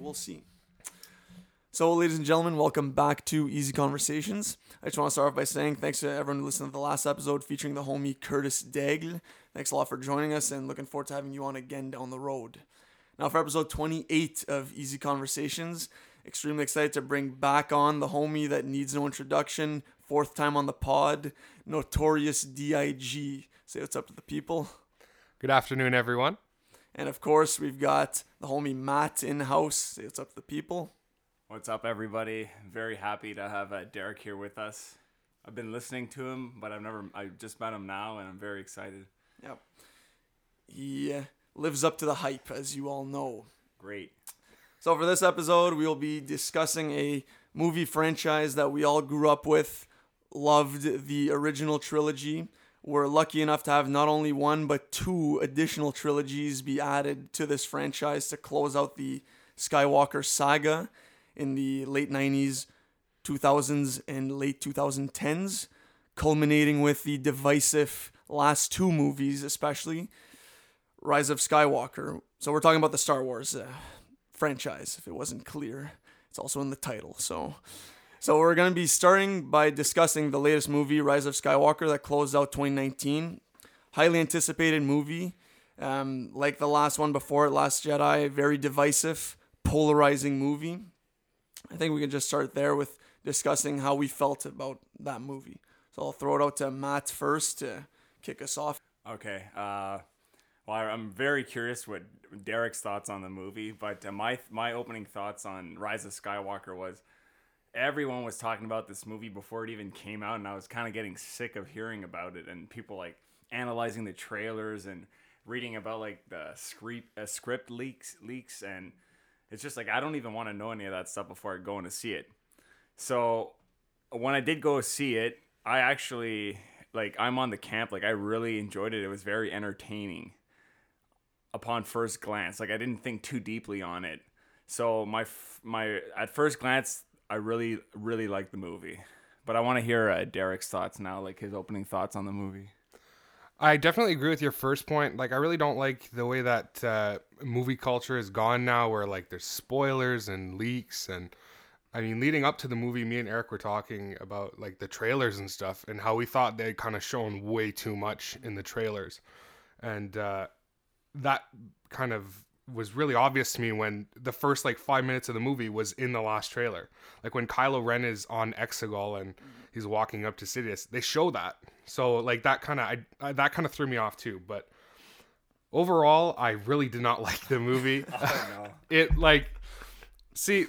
but we'll see. So, ladies and gentlemen, welcome back to Easy Conversations. I just want to start off by saying thanks to everyone who listened to the last episode featuring the homie Curtis Daigle. Thanks a lot for joining us and looking forward to having you on again down the road. Now, for episode 28 of Easy Conversations, extremely excited to bring back on the homie that needs no introduction, fourth time on the pod, Notorious D.I.G. Say what's up to the people. Good afternoon, everyone. And of course, we've got the homie Matt in house. Say what's up to the people. What's up, everybody? Very happy to have uh, Derek here with us. I've been listening to him, but I've never, I just met him now, and I'm very excited. Yep. He uh, lives up to the hype, as you all know. Great. So, for this episode, we will be discussing a movie franchise that we all grew up with, loved the original trilogy. We're lucky enough to have not only one, but two additional trilogies be added to this franchise to close out the Skywalker saga in the late 90s, 2000s, and late 2010s, culminating with the divisive last two movies, especially Rise of Skywalker. So we're talking about the Star Wars uh, franchise, if it wasn't clear. It's also in the title. So, so we're going to be starting by discussing the latest movie, Rise of Skywalker, that closed out 2019. Highly anticipated movie. Um, like the last one before it, Last Jedi, very divisive, polarizing movie. I think we can just start there with discussing how we felt about that movie. So I'll throw it out to Matt first to kick us off. Okay. Uh, well, I'm very curious what Derek's thoughts on the movie, but uh, my my opening thoughts on Rise of Skywalker was everyone was talking about this movie before it even came out, and I was kind of getting sick of hearing about it and people like analyzing the trailers and reading about like the script uh, script leaks leaks and it's just like I don't even want to know any of that stuff before I go in to see it. So when I did go see it, I actually like I'm on the camp. Like I really enjoyed it. It was very entertaining. Upon first glance, like I didn't think too deeply on it. So my my at first glance, I really really like the movie. But I want to hear uh, Derek's thoughts now, like his opening thoughts on the movie. I definitely agree with your first point. Like, I really don't like the way that uh, movie culture is gone now, where like there's spoilers and leaks, and I mean, leading up to the movie, me and Eric were talking about like the trailers and stuff, and how we thought they'd kind of shown way too much in the trailers, and uh, that kind of was really obvious to me when the first like five minutes of the movie was in the last trailer. Like when Kylo Ren is on Exegol and he's walking up to Sidious, they show that. So like that kind of I, I, that kind of threw me off too. But overall, I really did not like the movie. Oh, it like see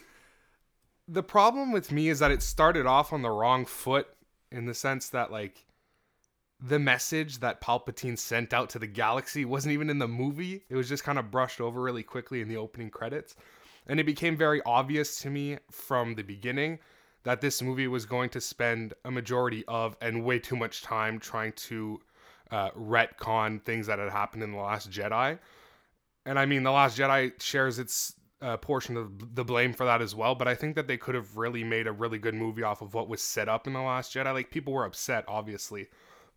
the problem with me is that it started off on the wrong foot in the sense that like the message that Palpatine sent out to the galaxy wasn't even in the movie. It was just kind of brushed over really quickly in the opening credits. And it became very obvious to me from the beginning that this movie was going to spend a majority of and way too much time trying to uh, retcon things that had happened in The Last Jedi. And I mean, The Last Jedi shares its uh, portion of the blame for that as well. But I think that they could have really made a really good movie off of what was set up in The Last Jedi. Like, people were upset, obviously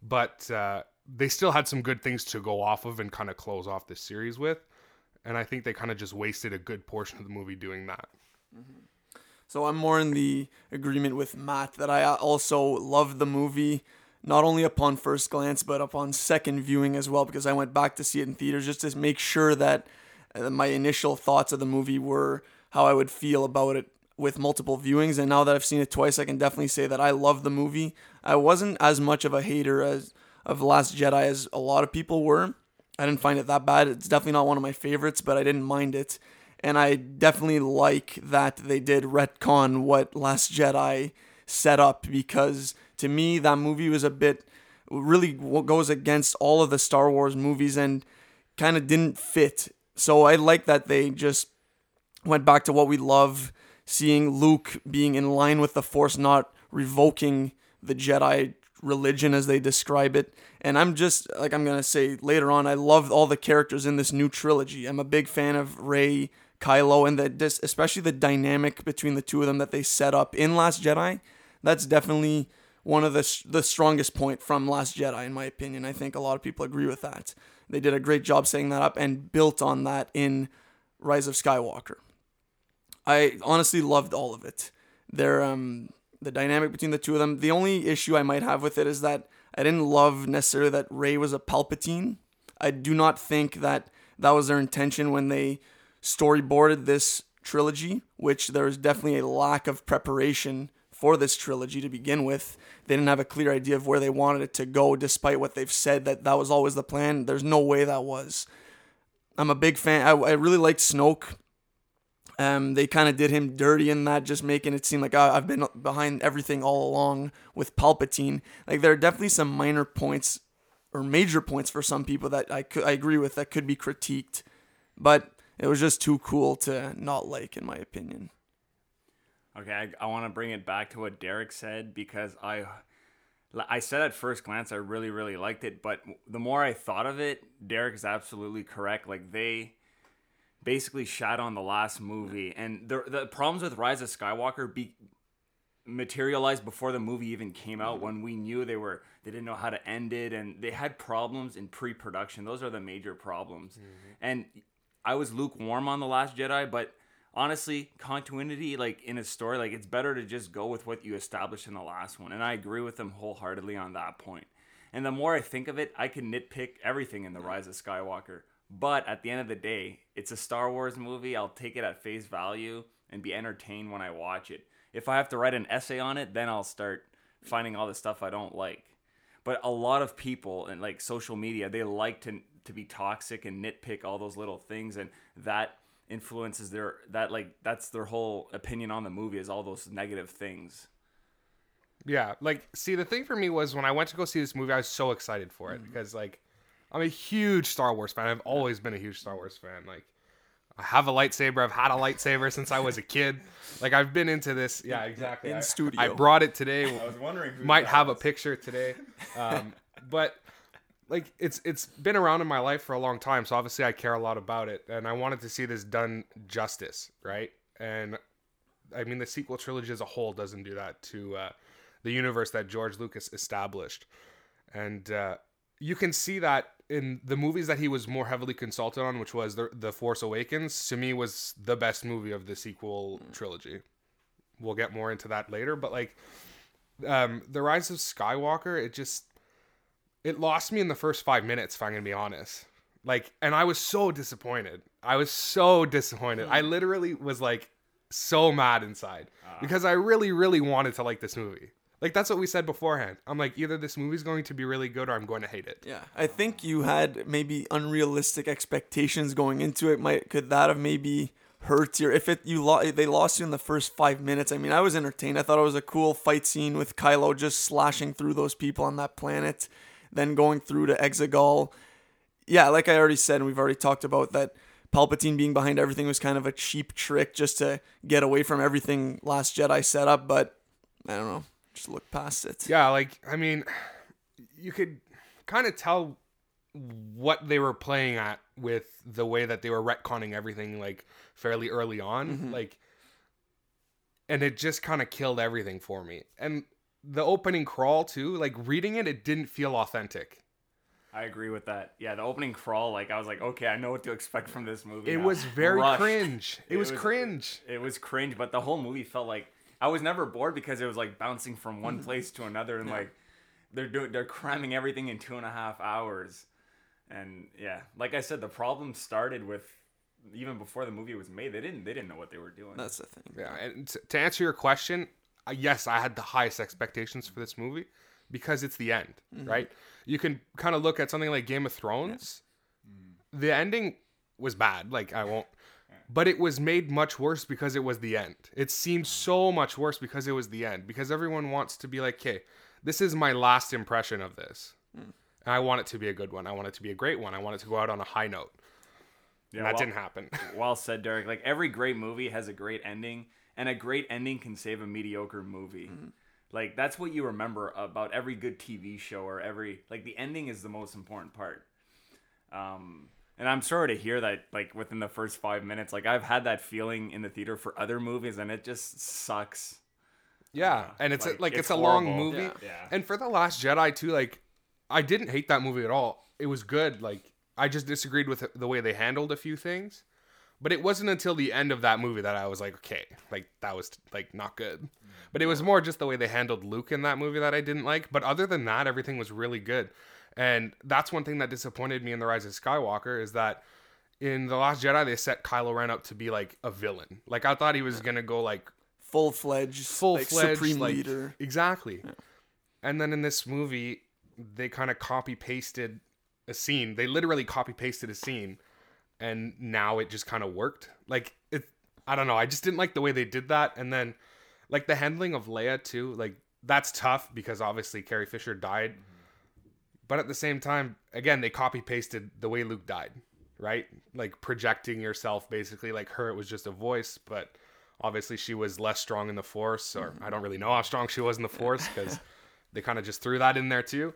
but uh, they still had some good things to go off of and kind of close off the series with. And I think they kind of just wasted a good portion of the movie doing that. Mm-hmm. So I'm more in the agreement with Matt that I also loved the movie, not only upon first glance, but upon second viewing as well, because I went back to see it in theaters just to make sure that uh, my initial thoughts of the movie were how I would feel about it with multiple viewings and now that I've seen it twice I can definitely say that I love the movie. I wasn't as much of a hater as of Last Jedi as a lot of people were. I didn't find it that bad. It's definitely not one of my favorites, but I didn't mind it. And I definitely like that they did retcon what Last Jedi set up because to me that movie was a bit really goes against all of the Star Wars movies and kind of didn't fit. So I like that they just went back to what we love seeing Luke being in line with the Force, not revoking the Jedi religion as they describe it. And I'm just like I'm gonna say later on, I love all the characters in this new trilogy. I'm a big fan of Rey, Kylo, and that especially the dynamic between the two of them that they set up in Last Jedi. That's definitely one of the the strongest point from Last Jedi, in my opinion. I think a lot of people agree with that. They did a great job setting that up and built on that in Rise of Skywalker. I honestly loved all of it. Their um the dynamic between the two of them. The only issue I might have with it is that I didn't love necessarily that Rey was a Palpatine. I do not think that that was their intention when they storyboarded this trilogy, which there was definitely a lack of preparation for this trilogy to begin with. They didn't have a clear idea of where they wanted it to go, despite what they've said that that was always the plan. There's no way that was. I'm a big fan. I, I really liked Snoke. Um, they kind of did him dirty in that, just making it seem like oh, I've been behind everything all along with Palpatine. Like there are definitely some minor points or major points for some people that I could I agree with that could be critiqued, but it was just too cool to not like, in my opinion. Okay, I, I want to bring it back to what Derek said because I I said at first glance I really really liked it, but the more I thought of it, Derek is absolutely correct. Like they basically shot on the last movie, and the the problems with Rise of Skywalker be materialized before the movie even came out mm-hmm. when we knew they were they didn't know how to end it and they had problems in pre-production. Those are the major problems. Mm-hmm. And i was lukewarm on the last jedi but honestly continuity like in a story like it's better to just go with what you established in the last one and i agree with them wholeheartedly on that point. And the more i think of it i can nitpick everything in the rise of skywalker but at the end of the day it's a star wars movie. I'll take it at face value and be entertained when i watch it. If i have to write an essay on it then i'll start finding all the stuff i don't like. But a lot of people and like social media they like to to be toxic and nitpick all those little things and that influences their that like that's their whole opinion on the movie is all those negative things. Yeah, like see the thing for me was when I went to go see this movie, I was so excited for it mm-hmm. because like I'm a huge Star Wars fan. I've always been a huge Star Wars fan. Like I have a lightsaber. I've had a lightsaber since I was a kid. Like I've been into this. Yeah, exactly. In I- studio. I brought it today. I was wondering who Might have a picture today. Um, but like it's it's been around in my life for a long time, so obviously I care a lot about it, and I wanted to see this done justice, right? And I mean, the sequel trilogy as a whole doesn't do that to uh, the universe that George Lucas established, and uh, you can see that in the movies that he was more heavily consulted on, which was the the Force Awakens. To me, was the best movie of the sequel trilogy. We'll get more into that later, but like um, the Rise of Skywalker, it just it lost me in the first five minutes. If I'm gonna be honest, like, and I was so disappointed. I was so disappointed. I literally was like so mad inside because I really, really wanted to like this movie. Like that's what we said beforehand. I'm like, either this movie's going to be really good or I'm going to hate it. Yeah, I think you had maybe unrealistic expectations going into it. Might could that have maybe hurt your if it you lo- they lost you in the first five minutes? I mean, I was entertained. I thought it was a cool fight scene with Kylo just slashing through those people on that planet, then going through to Exegol. Yeah, like I already said, and we've already talked about that. Palpatine being behind everything was kind of a cheap trick just to get away from everything Last Jedi set up, but I don't know. Just look past it. Yeah, like I mean, you could kind of tell what they were playing at with the way that they were retconning everything like fairly early on, mm-hmm. like and it just kind of killed everything for me. And the opening crawl too, like reading it it didn't feel authentic. I agree with that. Yeah, the opening crawl, like I was like, okay, I know what to expect from this movie. It now. was very Rushed. cringe. It, It was, was- cringe. It was cringe, but the whole movie felt like I was never bored because it was like bouncing from one place to another, and like they're doing they're cramming everything in two and a half hours, and yeah, like I said, the problem started with even before the movie was made. They didn't they didn't know what they were doing. That's the thing. Yeah, and t- to answer your question, uh, yes, I had the highest expectations for this movie because it's the end, right? You can kind of look at something like Game of Thrones. The ending was bad, like I won't but it was made much worse because it was the end. It seemed so much worse because it was the end because everyone wants to be like, "Okay, this is my last impression of this." And I want it to be a good one. I want it to be a great one. I want it to go out on a high note. yeah, that well- didn't happen. well said, Derek. Like every great movie has a great ending, and a great ending can save a mediocre movie. Like that's what you remember about every good TV show or every like the ending is the most important part. Um, and I'm sorry to hear that like within the first five minutes. Like I've had that feeling in the theater for other movies, and it just sucks. Yeah, and it's like, like, it's, it's a long movie. Yeah. Yeah. And for the Last Jedi too, like I didn't hate that movie at all. It was good. Like I just disagreed with the way they handled a few things. But it wasn't until the end of that movie that I was like, okay, like that was like not good. But it was more just the way they handled Luke in that movie that I didn't like. But other than that, everything was really good. And that's one thing that disappointed me in The Rise of Skywalker is that in The Last Jedi they set Kylo Ren up to be like a villain. Like I thought he was gonna go like Full fledged, full fledged like, supreme like, leader. Exactly. And then in this movie, they kind of copy pasted a scene. They literally copy pasted a scene, and now it just kind of worked. Like it, I don't know. I just didn't like the way they did that. And then, like the handling of Leia too. Like that's tough because obviously Carrie Fisher died. But at the same time, again, they copy pasted the way Luke died, right? Like projecting yourself basically like her, it was just a voice, but obviously she was less strong in the force, or I don't really know how strong she was in the force because they kind of just threw that in there too.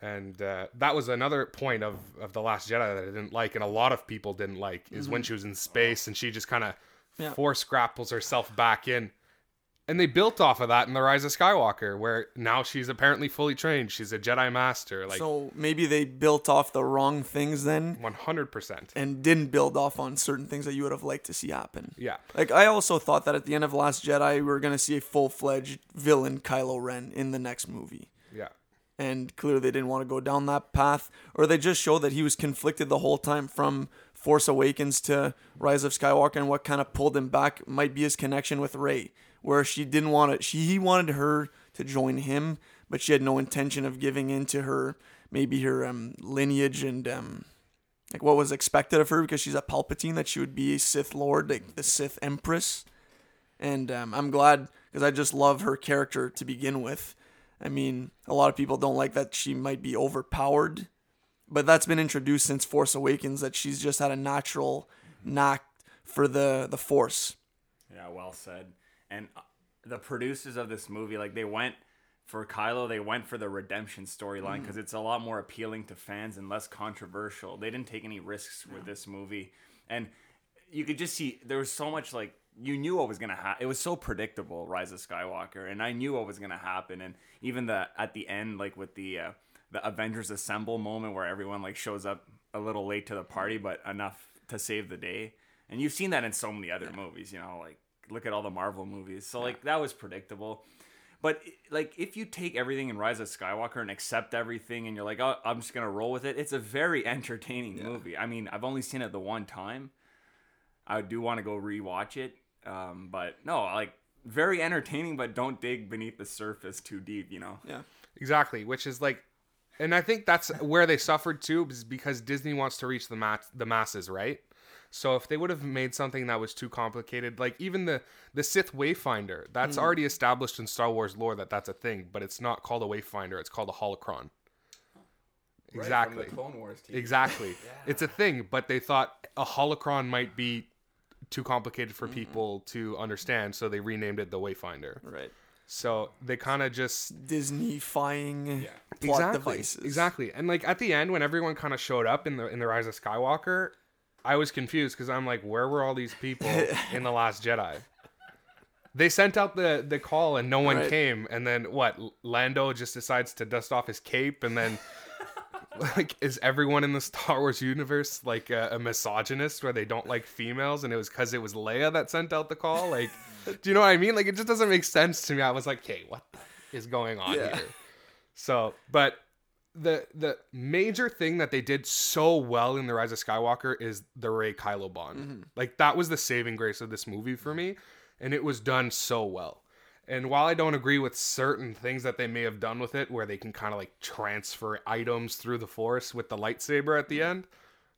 And uh, that was another point of, of The Last Jedi that I didn't like, and a lot of people didn't like, is when she was in space and she just kind of Yeah. force grapples herself back in. And they built off of that in The Rise of Skywalker, where now she's apparently fully trained. She's a Jedi Master, like so maybe they built off the wrong things then, 100%. and didn't build off on certain things that you would have liked to see happen. Yeah. Like I also thought that at the end of Last Jedi, we were gonna see a full fledged villain Kylo Ren in the next movie. Yeah. and clearly they didn't want to go down that path or they just showed that he was conflicted the whole time from force awakens to rise of skywalker and what kind of pulled him back might be his connection with Rey where she didn't want to she he wanted her to join him but she had no intention of giving in to her maybe her um, lineage and um, like what was expected of her because she's a palpatine that she would be a sith lord like the sith empress and um, i'm glad because i just love her character to begin with I mean, a lot of people don't like that she might be overpowered, but that's been introduced since Force Awakens that she's just had a natural knack for the the Force. Yeah, well said. And uh, the producers of this movie, like they went for Kylo, they went for the redemption storyline because it's a lot more appealing to fans and less controversial. They didn't take any risks with this movie, and you could just see there was so much like you knew what was gonna happen. It was so predictable, Rise of Skywalker, and I knew what was gonna happen. And even the at the end, like with the uh, the Avengers Assemble moment where everyone like shows up a little late to the party, but enough to save the day. And you've seen that in so many other movies, you know, like look at all the Marvel movies. So like that was predictable. But like if you take everything in Rise of Skywalker and accept everything and you're like, "Oh, I'm just going to roll with it." It's a very entertaining movie. I mean, I've only seen it the one time. I do want to go rewatch it. Um, but no, like very entertaining, but don't dig beneath the surface too deep, you know. Yeah. Exactly, which is like, and I think that's where they suffered too, is because Disney wants to reach the mat the masses, right? So if they would have made something that was too complicated, like even the the Sith Wayfinder, that's mm. already established in Star Wars lore that that's a thing, but it's not called a Wayfinder; it's called a holocron. Exactly. Clone Wars Exactly. It's a thing, but they thought a holocron might be too complicated for people to understand, so they renamed it the Wayfinder. Right. So they kind of just Disney-fying plot exactly, devices. Exactly. And like at the end when everyone kind of showed up in the in the Rise of Skywalker, I was confused cuz I'm like where were all these people in the last Jedi? They sent out the the call and no one Right. came and then what Lando just decides to dust off his cape and then like is everyone in the Star Wars universe like a, a misogynist where they don't like females and it was cuz it was Leia that sent out the call like do you know what I mean like it just doesn't make sense to me I was like okay what is going on Yeah. here so but the the major thing that they did so well in the Rise of Skywalker is the Rey Kylo bond. Mm-hmm. Like that was the saving grace of this movie for me, and it was done so well. And while I don't agree with certain things that they may have done with it, where they can kind of like transfer items through the Force with the lightsaber at the mm-hmm. end,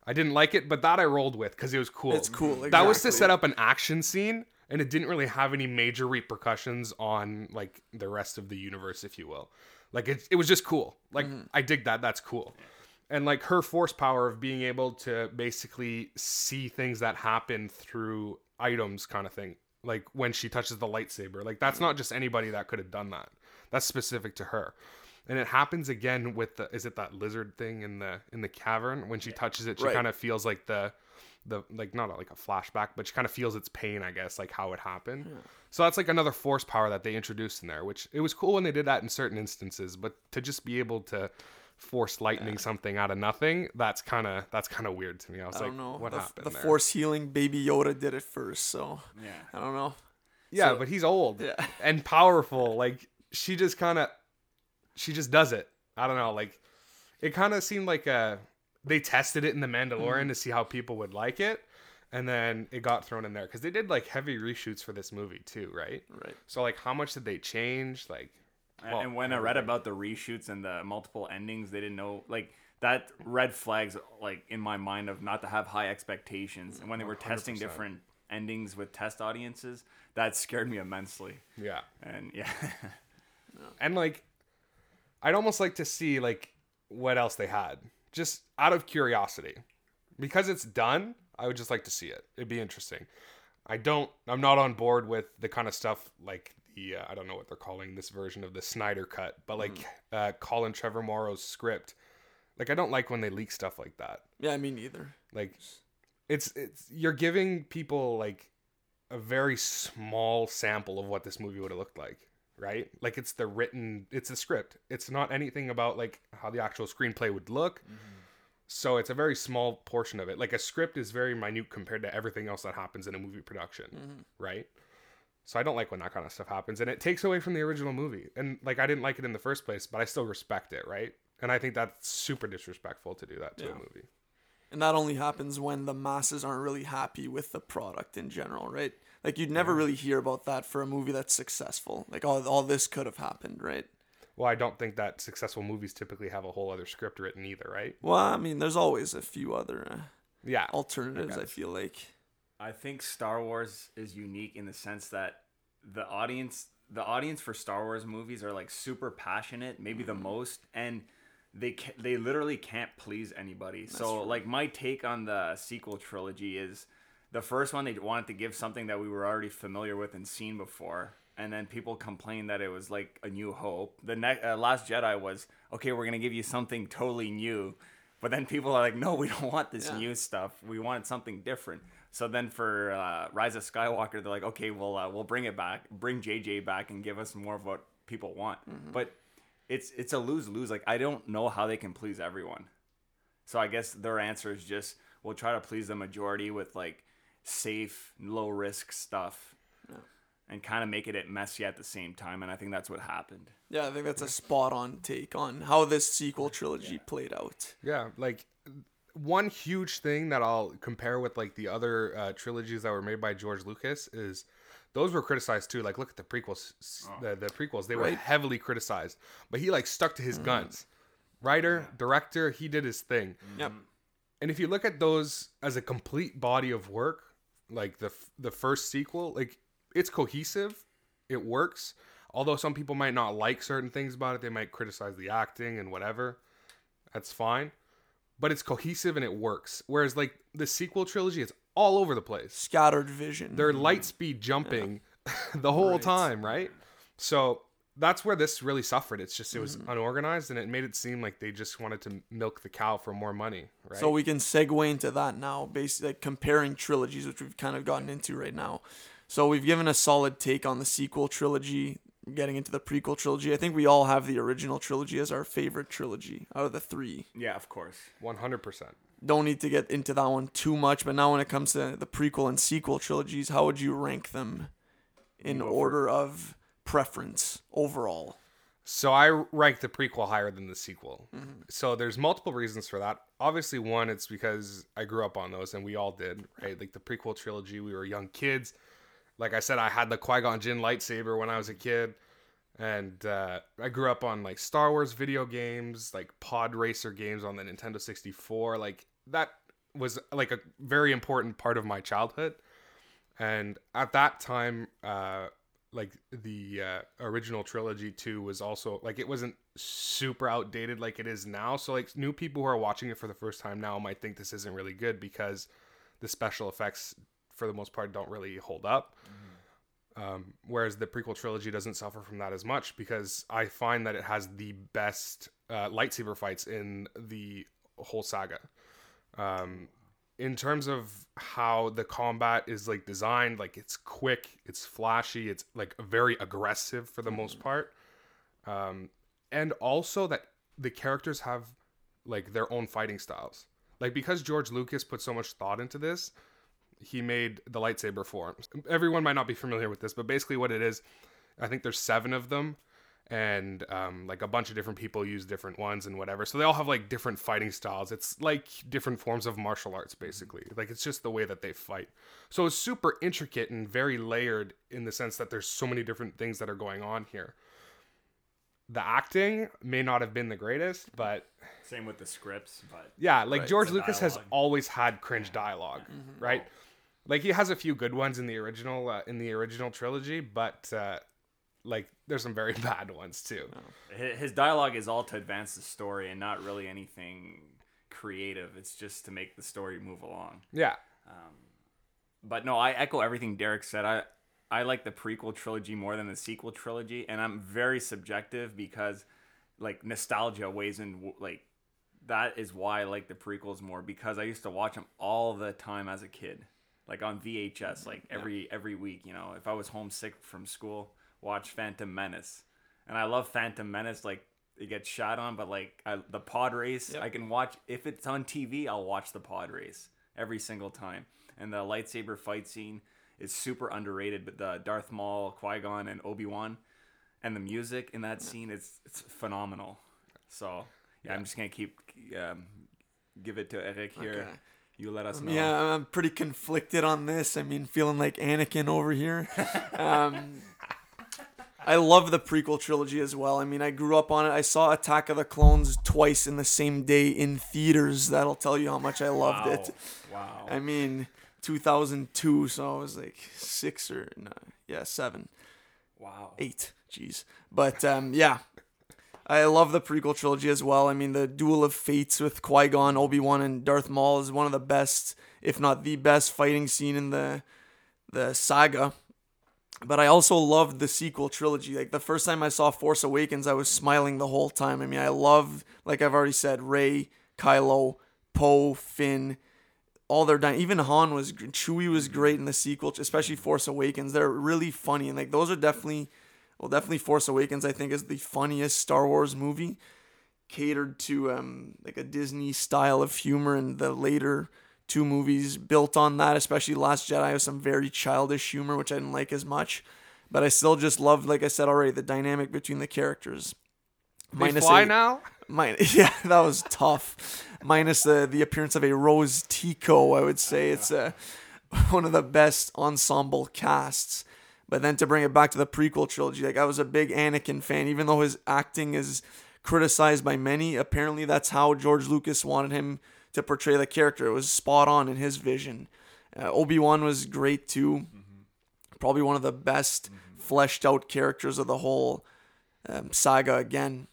I didn't like it. But that I rolled with because it was cool. It's cool, That was to set up an action scene, and it didn't really have any major repercussions on like the rest of the universe, if you will. Like it, it was just cool. Like mm-hmm. I dig that. That's cool. And like her force power of being able to basically see things that happen through items, kind of thing. Like when she touches the lightsaber, like that's not just anybody that could have done that. That's specific to her. And it happens again with the is it that lizard thing in the in the cavern when she touches it, she Right. kind of feels like the the like not like a flashback, but she kind of feels its pain, I guess, like how it happened. So that's like another force power that they introduced in there, which it was cool when they did that in certain instances, but to just be able to force lightning something out of nothing. That's kind of that's kind of weird to me. I was I like, don't know. what the, happened the there? force healing baby Yoda did it first, so Yeah. I don't know. yeah, so- but he's old Yeah. and powerful. Like she just kind of she just does it. I don't know. Like it kind of seemed like uh they tested it in the Mandalorian Mm-hmm. to see how people would like it. And then it got thrown in there because they did like heavy reshoots for this movie too, right? Right. So like, how much did they change? Like, well, and when I read about the reshoots and the multiple endings, they didn't know like that red flags like in my mind of not to have high expectations. And when they were testing 100%. different endings with test audiences, that scared me immensely. yeah, And yeah, and like, I'd almost like to see like what else they had, just out of curiosity, because it's done. I would just like to see it. It'd be interesting. I don't. I'm not on board with the kind of stuff like the uh, I don't know what they're calling this version of the Snyder cut, but like uh, Colin Trevorrow's script. Like I don't like when they leak stuff like that. Yeah, me neither. like it's it's you're giving people like a very small sample of what this movie would have looked like right? Like it's the written it's the script. It's not anything about like how the actual screenplay would look. Mm-hmm. So it's a very small portion of it. Like a script is very minute compared to everything else that happens in a movie production mm-hmm. right? So i don't like when that kind of stuff happens and it takes away from the original movie. And like i didn't like it in the first place but i still respect it right? And i think that's super disrespectful to do that to Yeah. a movie And that only happens when the masses aren't really happy with the product in general, right? Like you'd never really hear about that for a movie that's successful. Like all, all this could have happened, right? Well, I don't think that successful movies typically have a whole other script written either, right? Well, I mean, there's always a few other uh, Yeah. alternatives. I guess. feel like. I think Star Wars is unique in the sense that the audience the audience for Star Wars movies are like super passionate, maybe the most and they ca- they literally can't please anybody. so like my take on the sequel trilogy is the first one they wanted to give something that we were already familiar with and seen before. And then people complained that it was like a new hope. The next uh, Last Jedi was okay. We're gonna give you something totally new, but then people are like, no, we don't want this Yeah. new stuff. We wanted something different. So then for uh, Rise of Skywalker, they're like, okay, we'll uh, we'll bring it back, bring JJ back, and give us more of what people want. But it's it's a lose lose. Like I don't know how they can please everyone. So I guess their answer is just we'll try to please the majority with like safe, low risk stuff, and kind of make it at messy at the same time. And I think that's what happened. Yeah, I think that's a spot on take on how this sequel trilogy played out. Yeah. Like one huge thing that I'll compare with like the other uh, trilogies that were made by George Lucas is those were criticized too. Like look at the prequels, s- oh. the, the prequels, they were heavily criticized, but he like stuck to his mm. guns. Writer, director, he did his thing. Mm-hmm. Yep. And if you look at those as a complete body of work, like the the first sequel, like it's cohesive, it works. Although some people might not like certain things about it, they might criticize the acting and whatever. That's fine, but it's cohesive and it works. Whereas like the sequel trilogy, it's all over the place. Scattered vision. They're light speed jumping the whole Right. time, right? So that's where this really suffered. It's just it was mm-hmm. unorganized and it made it seem like they just wanted to milk the cow for more money, right? So we can segue into that now, basically like comparing trilogies, which we've kind of gotten into right now. So we've given a solid take on the sequel trilogy, getting into the prequel trilogy. I think we all have the original trilogy as our favorite trilogy out of the three. Yeah, of course. One hundred percent. Don't need to get into that one too much, but now when it comes to the prequel and sequel trilogies, how would you rank them in order of preference overall? So I rank the prequel higher than the sequel. So there's multiple reasons for that. Obviously, one it's because I grew up on those, and we all did, right? Like the prequel trilogy, we were young kids. Like I said, I had the Qui Gon Jinn lightsaber when I was a kid, and uh, I grew up on like Star Wars video games, like Pod Racer games on the Nintendo 64. Like that was like a very important part of my childhood. And at that time, uh, like the uh, original trilogy too was also like it wasn't super outdated like it is now. So like new people who are watching it for the first time now might think this isn't really good because the special effects for the most part don't really hold up. Um, whereas the prequel trilogy doesn't suffer from that as much because I find that it has the best uh, lightsaber fights in the whole saga. Um, in terms of how the combat is like designed, like it's quick, it's flashy, it's like very aggressive for the most part, um, and also that the characters have like their own fighting styles. Like because George Lucas put so much thought into this, he made the lightsaber forms. Everyone might not be familiar with this, but basically what it is, I think there's seven of them, and um, like a bunch of different people use different ones and whatever. So they all have like different fighting styles. It's like different forms of martial arts, basically. Like it's just the way that they fight. So it's super intricate and very layered in the sense that there's so many different things that are going on here. The acting may not have been the greatest, but Same with the scripts, but yeah, like Right, George the Lucas has always had cringe dialog right? Like he has a few good ones in the original uh, in the original trilogy, but uh, like there's some very bad ones too. Oh. his dialogue is all to advance the story and not really anything creative. It's just to make the story move along. Yeah, um, But no, I echo everything Derek said. I I like the prequel trilogy more than the sequel trilogy, and I'm very subjective because like nostalgia weighs in. Like that is why I like the prequels more because I used to watch them all the time as a kid, like on VHS, like every every week. You know, if I was homesick from school, watch Phantom Menace, and I love Phantom Menace. Like it gets shot on, but like I, the pod race, Yep. I can watch if it's on TV. I'll watch the pod race every single time. And the lightsaber fight scene is super underrated. But the Darth Maul, Qui Gon, and Obi Wan, and the music in that scene is it's phenomenal. So yeah, I'm just gonna keep um, give it to Eric here. Okay. You let us know. Yeah, I'm pretty conflicted on this. I mean, feeling like Anakin over here. Um, I love the prequel trilogy as well. I mean, I grew up on it. I saw Attack of the Clones twice in the same day in theaters. That'll tell you how much I loved Wow. it. Wow. I mean, 2002, so I was like six or no, yeah, seven, wow. eight. Jeez, but um, yeah, I love the prequel trilogy as well. I mean, the Duel of Fates with Qui Gon, Obi Wan, and Darth Maul is one of the best, if not the best, fighting scene in the the saga. But I also loved the sequel trilogy. Like the first time I saw Force Awakens, I was smiling the whole time. I mean, I love, like I've already said, Rey, Kylo, Poe, Finn, all their dy- even Han was Chewie was great in the sequel, especially Force Awakens. They're really funny and like those are definitely, well, definitely Force Awakens. I think is the funniest Star Wars movie, catered to um like a Disney style of humor, and the later two movies built on that, especially Last Jedi has some very childish humor, which I didn't like as much. But I still just loved, like I said already, the dynamic between the characters. they fly a- now. Min- yeah, that was tough. Minus the the appearance of a Rose Tico, I would say it's uh, one of the best ensemble casts. But then to bring it back to the prequel trilogy, like I was a big Anakin fan, even though his acting is criticized by many. Apparently, that's how George Lucas wanted him to portray the character. It was spot on in his vision. Uh, Obi Wan was great too. Probably one of the best fleshed out characters of the whole um, saga. Again,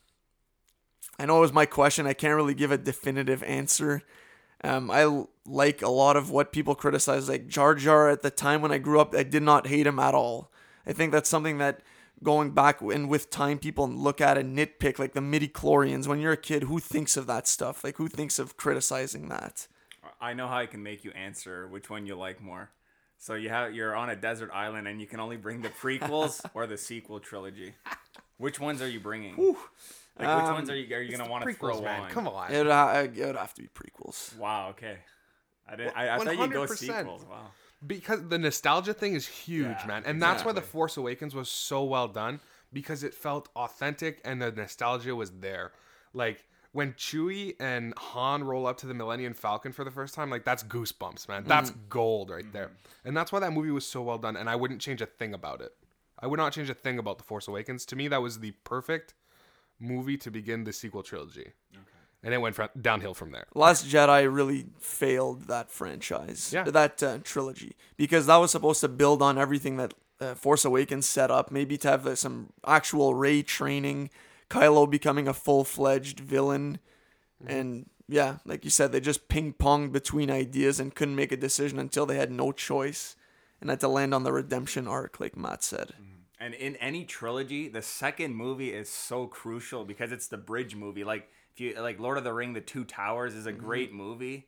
I know it was my question. I can't really give a definitive answer. Um, I l- like a lot of what people criticize. Like Jar Jar at the time when I grew up, I did not hate him at all. I think that's something that going back and with time, people look at and nitpick, like the midi chlorians. When you're a kid, who thinks of that stuff? Like, who thinks of criticizing that? I know how I can make you answer which one you like more. So you have you're on a desert island and you can only bring the prequels or the sequel trilogy. Which ones are you bringing? Like which Um, ones are you are you gonna want to throw Prequels, man. on? Come on. It would, ha- it would have to be prequels. Wow. Okay. I didn't. I, I thought you'd go 100%. sequels. Wow. Because the nostalgia thing is huge, Yeah, man, and that's why the. Force Awakens was so well done because it felt authentic and the nostalgia was there. Like when Chewie and Han roll up to the Millennium Falcon for the first time, like that's goosebumps, man. That's mm-hmm. gold right there, mm-hmm. and that's why that movie was so well done. And I wouldn't change a thing about it. I would not change a thing about the Force Awakens. To me, that was the perfect movie to begin the sequel trilogy. And it went from, downhill from there. Last Jedi really failed that franchise, Yeah. that uh, trilogy, because that was supposed to build on everything that uh, Force Awakens set up. Maybe to have uh, some actual Rey training, Kylo becoming a full fledged villain, and yeah, like you said, they just ping ponged between ideas and couldn't make a decision until they had no choice, and had to land on the redemption arc, like Matt said. And in any trilogy, the second movie is so crucial because it's the bridge movie. Like if you like Lord of the Ring, The Two Towers is a mm-hmm. great movie,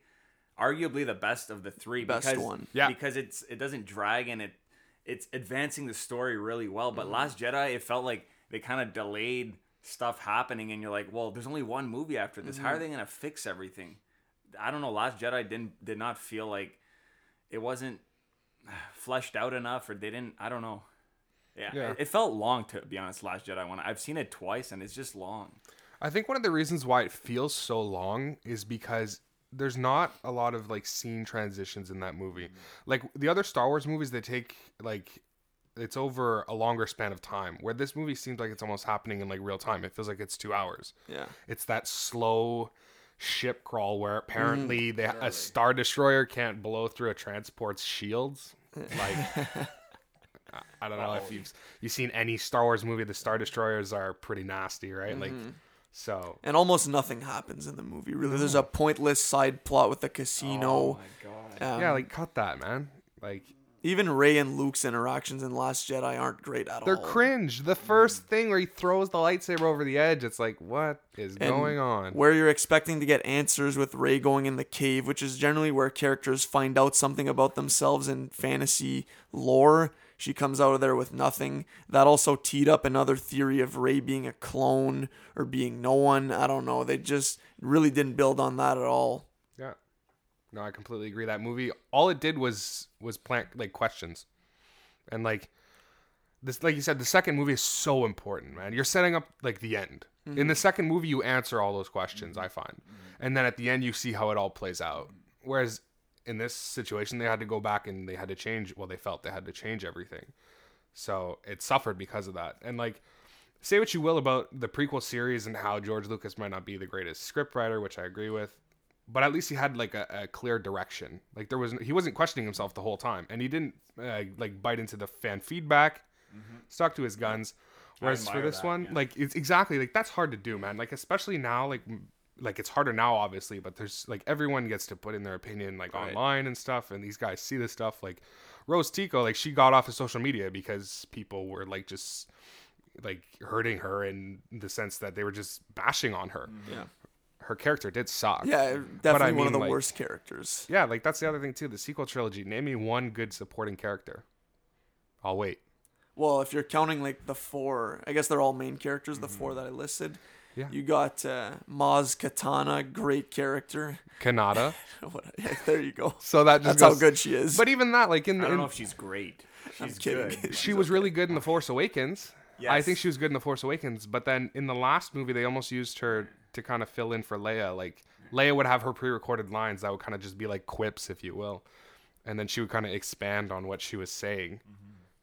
arguably the best of the three. Best because, one. Yeah. Because it's it doesn't drag and it it's advancing the story really well. But mm-hmm. Last Jedi, it felt like they kind of delayed stuff happening, and you're like, well, there's only one movie after this. How are mm-hmm. they gonna fix everything? I don't know. Last Jedi didn't did not feel like it wasn't fleshed out enough, or they didn't. I don't know. Yeah, Yeah. It, it felt long to be honest. Last Jedi one. I've seen it twice, and it's just long. I think one of the reasons why it feels so long is because there's not a lot of like scene transitions in that movie. Like the other Star Wars movies, they take like it's over a longer span of time. Where this movie seems like it's almost happening in like real time. It feels like it's two hours. Yeah. It's that slow ship crawl where apparently Mm. they, a star destroyer can't blow through a transport's shields. Like I- I don't know if you've you've seen any Star Wars movie. The star destroyers are pretty nasty, right? Like Mm-hmm. So. And almost nothing happens in the movie. Really, there's a pointless side plot with the casino. Oh my god. Um, Yeah, like cut that, man. Like even Rey and Luke's interactions in Last Jedi aren't great at all. they're cringe. The first thing where he throws the lightsaber over the edge, it's like, what is And going on? Where you're expecting to get answers with Rey going in the cave, which is generally where characters find out something about themselves in fantasy lore. She comes out of there with nothing. That also teed up another theory of Rey being a clone or being no one. I don't know. They just really didn't build on that at all. Yeah. No, I completely agree. That movie, all it did was was plant like questions, and like this, like you said, the second movie is so important, man. You're setting up like the end. In the mm-hmm. second movie, you answer all those questions. I find, and then at the end, you see how it all plays out. Whereas in this situation, they had to go back and they had to change. Well, they felt they had to change everything, so it suffered because of that. And like say what you will about the prequel series and how George Lucas might not be the greatest scriptwriter, which I agree with, but at least he had like a, a clear direction. Like there was he wasn't questioning himself the whole time, and he didn't uh, like bite into the fan feedback. Stuck to his guns. Whereas for this that, one, yeah. like it's exactly like that's hard to do, man. Like especially now, like like it's harder now, obviously, but there's like everyone gets to put in their opinion like Right. online and stuff, and these guys see this stuff. Like Rose Tico, like she got off of social media because people were like just like hurting her in the sense that they were just bashing on her. Mm-hmm. Yeah. Her character did suck. Yeah, definitely one mean, of the like- worst characters. Yeah, like that's the other thing too. The sequel trilogy. Name me one good supporting character. I'll wait. Well, if you're counting like the four, I guess they're all main characters, the four mm-hmm. that I listed. Mm-hmm. Yeah. You got uh, Maz Kanata, great character. Kanata. There you go. So that just That's how good she is. But even that, like in, I don't in know if she's great. She's kidding. good. she was really good in the Force Awakens. I think she was good in the Force Awakens, but then in the last movie, they almost used her to kind of fill in for Leia. Like Leia would have her pre-recorded lines that would kind of just be like quips, if you will, and then she would kind of expand on what she was saying.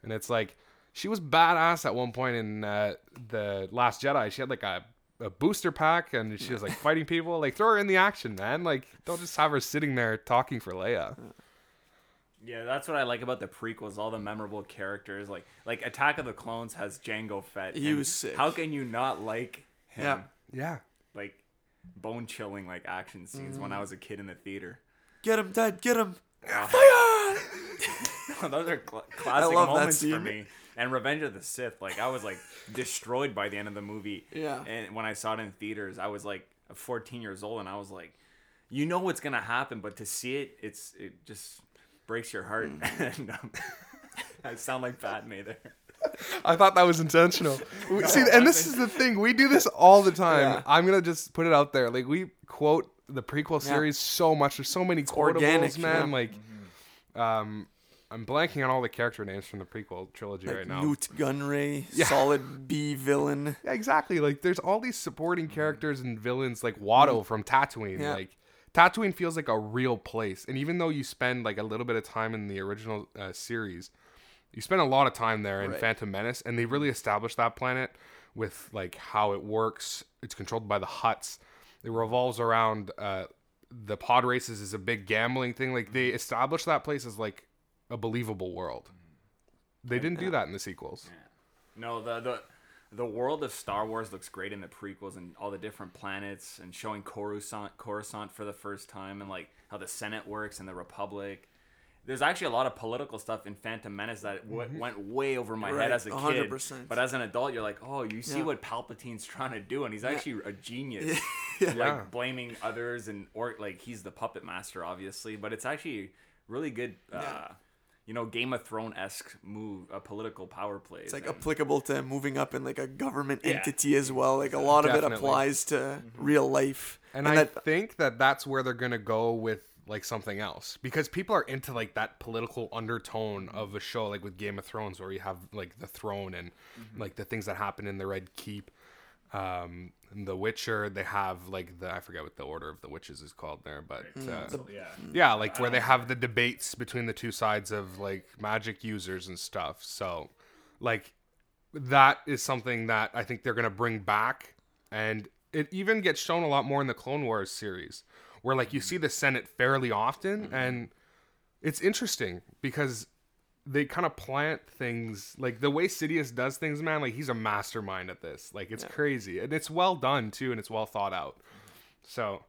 And it's like she was badass at one point in uh, the Last Jedi. She had like a, a booster pack, and she was like fighting people. Like throw her in the action, man. Like don't just have her sitting there talking for Leia. Yeah, that's what I like about the prequels. All the memorable characters, like like Attack of the Clones has Jango Fett. He was sick. How can you not like him? Yeah. Yeah. Like bone chilling like action scenes when Mm. I was a kid in the theater. Get him, Dad, get him. fire! Those are cl- classic love that moments for me. And Revenge of the Sith, like I was like destroyed by the end of the movie. Yeah. And when I saw it in theaters, I was like 14 years old, and I was like, you know what's gonna happen, but to see it, it's it just breaks your heart. Mm. and, um, I sound like Padme there. I thought that was intentional. We- See, and this is the thing. We do this all the time. Yeah. I'm gonna just put it out there. Like we quote the prequel Yeah. series so much. There's so many quotables, organic, man. yeah. Like, um, I'm blanking on all the character names from the prequel trilogy Like right now. Nute Gunray, Yeah. solid B villain. Yeah, exactly. Like, there's all these supporting characters and villains, like Watto from Tatooine. Yeah. Like, Tatooine feels like a real place. And even though you spend like a little bit of time in the original uh, series, you spend a lot of time there in Right. Phantom Menace, and they really established that planet with like how it works. It's controlled by the Hutts. It revolves around uh, the pod races is a big gambling thing. Like they established that place as like a believable world. They didn't do that in the sequels. No, the the the world of Star Wars looks great in the prequels and all the different planets and showing Coruscant Coruscant for the first time and like how the Senate works and the Republic. There's actually a lot of political stuff in Phantom Menace that w- went way over my Right, head as a kid. 100%. But as an adult, you're like, oh, you see Yeah. what Palpatine's trying to do, and he's actually a genius. Yeah. Like Yeah. blaming others and or like he's the puppet master, obviously. But it's actually really good. Uh, Yeah. You know Game of Thrones esque move, a political power play. It's like and- applicable to moving up in like a government Yeah. entity as well. Like a lot of it applies to mm-hmm. real life. And, I that think that that's where they're gonna go with like something else because people are into like that political undertone mm-hmm. of a show like with Game of Thrones where you have like the throne and mm-hmm. like the things that happen in the Red Keep. Um, The Witcher, they have like the I forget what the order of the witches is called there, but uh, yeah. yeah, like where they have the debates between the two sides of like magic users and stuff. So, like that is something that I think they're gonna bring back, and it even gets shown a lot more in the Clone Wars series, where like you see the Senate fairly often, and it's interesting because they kind of plant things like the way Sidious does things, man. Like he's a mastermind at this. Like it's crazy, and it's well done too, and it's well thought out. So,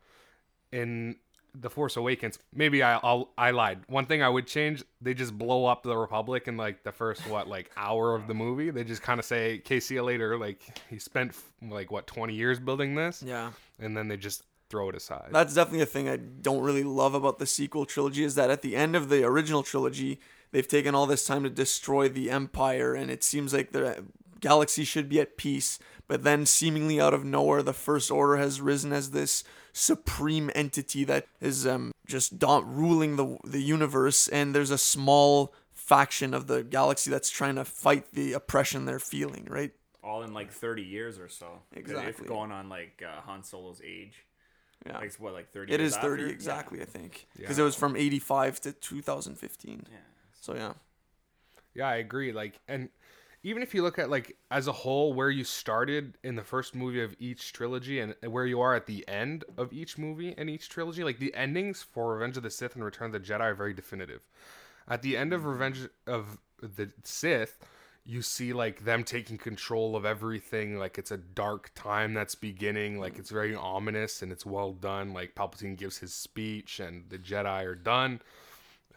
in the Force Awakens, maybe I I'll, I lied. One thing I would change: they just blow up the Republic in like the first what like hour of the movie. They just kind of say, "Okay, see you later." Like he spent like what twenty years building this, yeah. and then they just throw it aside. That's definitely a thing I don't really love about the sequel trilogy is that at the end of the original trilogy, they've taken all this time to destroy the empire and it seems like the galaxy should be at peace, but then seemingly out of nowhere the first order has risen as this supreme entity that is um, just dom- ruling the the universe and there's a small faction of the galaxy that's trying to fight the oppression they're feeling, right? all in like 30 years or so. Exactly. If going on like uh, Han Solo's age. Yeah. Like what, like 30 It years is 30 after? exactly, I think. Yeah. Because it was from 85 to 2015. Yeah. So yeah. Yeah, I agree. Like, and even if you look at like as a whole, where you started in the first movie of each trilogy and where you are at the end of each movie and each trilogy, like the endings for Revenge of the Sith and Return of the Jedi are very definitive. At the end of Revenge of the Sith, you see like them taking control of everything. Like it's a dark time that's beginning. Like it's very ominous and it's well done. Like Palpatine gives his speech and the Jedi are done.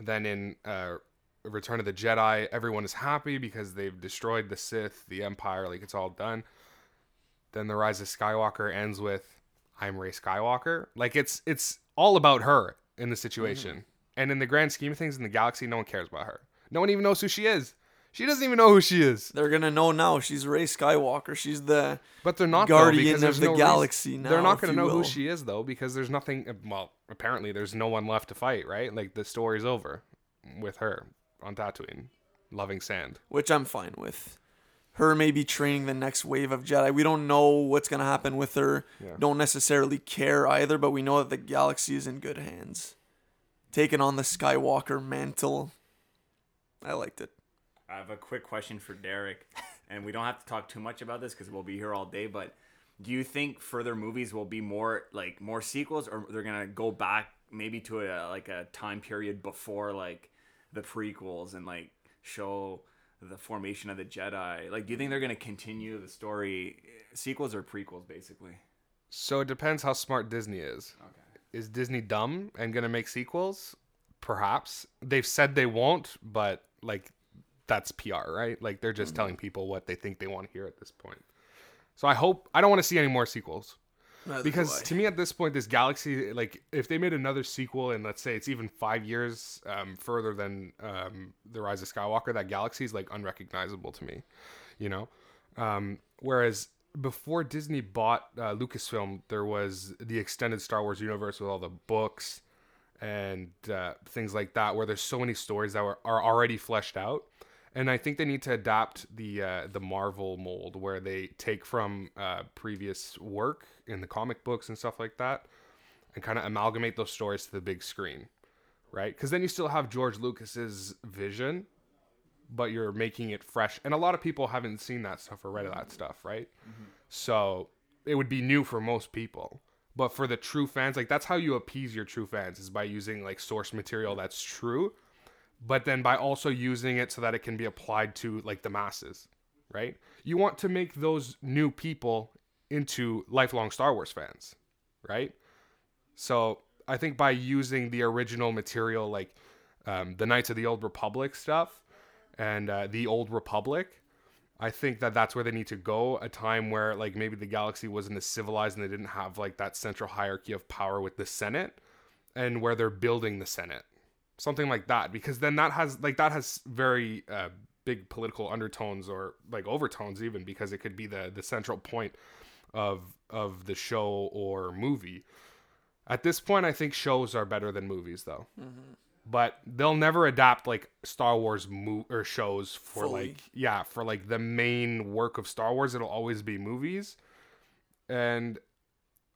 Then in uh, Return of the Jedi, everyone is happy because they've destroyed the Sith, the Empire, like it's all done. Then the Rise of Skywalker ends with I'm Rey Skywalker. Like it's it's all about her in the situation. Mm-hmm. And in the grand scheme of things in the galaxy, no one cares about her. No one even knows who she is. She doesn't even know who she is. They're gonna know now. She's Rey Skywalker. She's the But they're not Guardian because of the no reason- galaxy They're not going to you know who she is though because there's nothing. Well, apparently there's no one left to fight. Right? Like the story's over with her on Tatooine, loving sand. which I'm fine with. Her maybe training the next wave of Jedi. We don't know what's gonna happen with her. Yeah. Don't necessarily care either, but we know that the galaxy is in good hands. Taking on the Skywalker mantle. I liked it. I have a quick question for Derek, and we don't have to talk too much about this because we'll be here all day. But do you think further movies will be more like more sequels, or they're gonna go back maybe to a like a time period before like the prequels and like show the formation of the Jedi? Like, do you think they're gonna continue the story, eh, sequels or prequels, basically? So it depends how smart Disney is. Okay. Is Disney dumb and gonna make sequels? Perhaps they've said they won't, but like that's PR, right? Like they're just mm-hmm. telling people what they think they want to hear at this point. So I hope I don't want to see any more sequels Neither because to me at this point, this galaxy, like if they made another sequel and let's say it's even five years um, further than um, the Rise of Skywalker, that galaxy is like unrecognizable to me, you know. Um, whereas before Disney bought uh, Lucasfilm, there was the extended Star Wars universe with all the books and uh, things like that, where there's so many stories that were, are already fleshed out. And I think they need to adapt the uh, the Marvel mold, where they take from uh, previous work in the comic books and stuff like that, and kind of amalgamate those stories to the big screen, right? Because then you still have George Lucas's vision, but you're making it fresh. And a lot of people haven't seen that stuff or read of that stuff, right? Mm-hmm. So it would be new for most people. But for the true fans, like that's how you appease your true fans is by using like source material that's true, but then by also using it so that it can be applied to like the masses, right? You want to make those new people into lifelong Star Wars fans, right? So I think by using the original material, like um, the Knights of the Old Republic stuff and uh, the Old Republic, I think that that's where they need to go. A time where like maybe the galaxy wasn't as civilized and they didn't have like that central hierarchy of power with the Senate, and where they're building the Senate, something like that because then that has like that has very uh, big political undertones or like overtones even because it could be the the central point of of the show or movie at this point i think shows are better than movies though mm-hmm. but they'll never adapt like star wars mo- or shows for Fully. like yeah for like the main work of star wars it'll always be movies and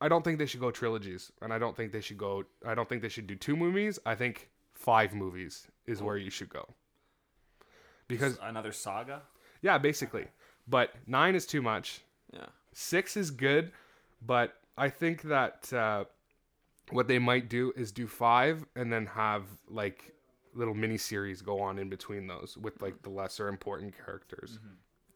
I don't think they should go trilogies, and I don't think they should go. I don't think they should do two movies. I think five movies is where you should go. Because another saga. yeah, basically, but nine is too much. Yeah. Six is good, but I think that uh, what they might do is do five and then have like little mini series go on in between those with like the lesser important characters.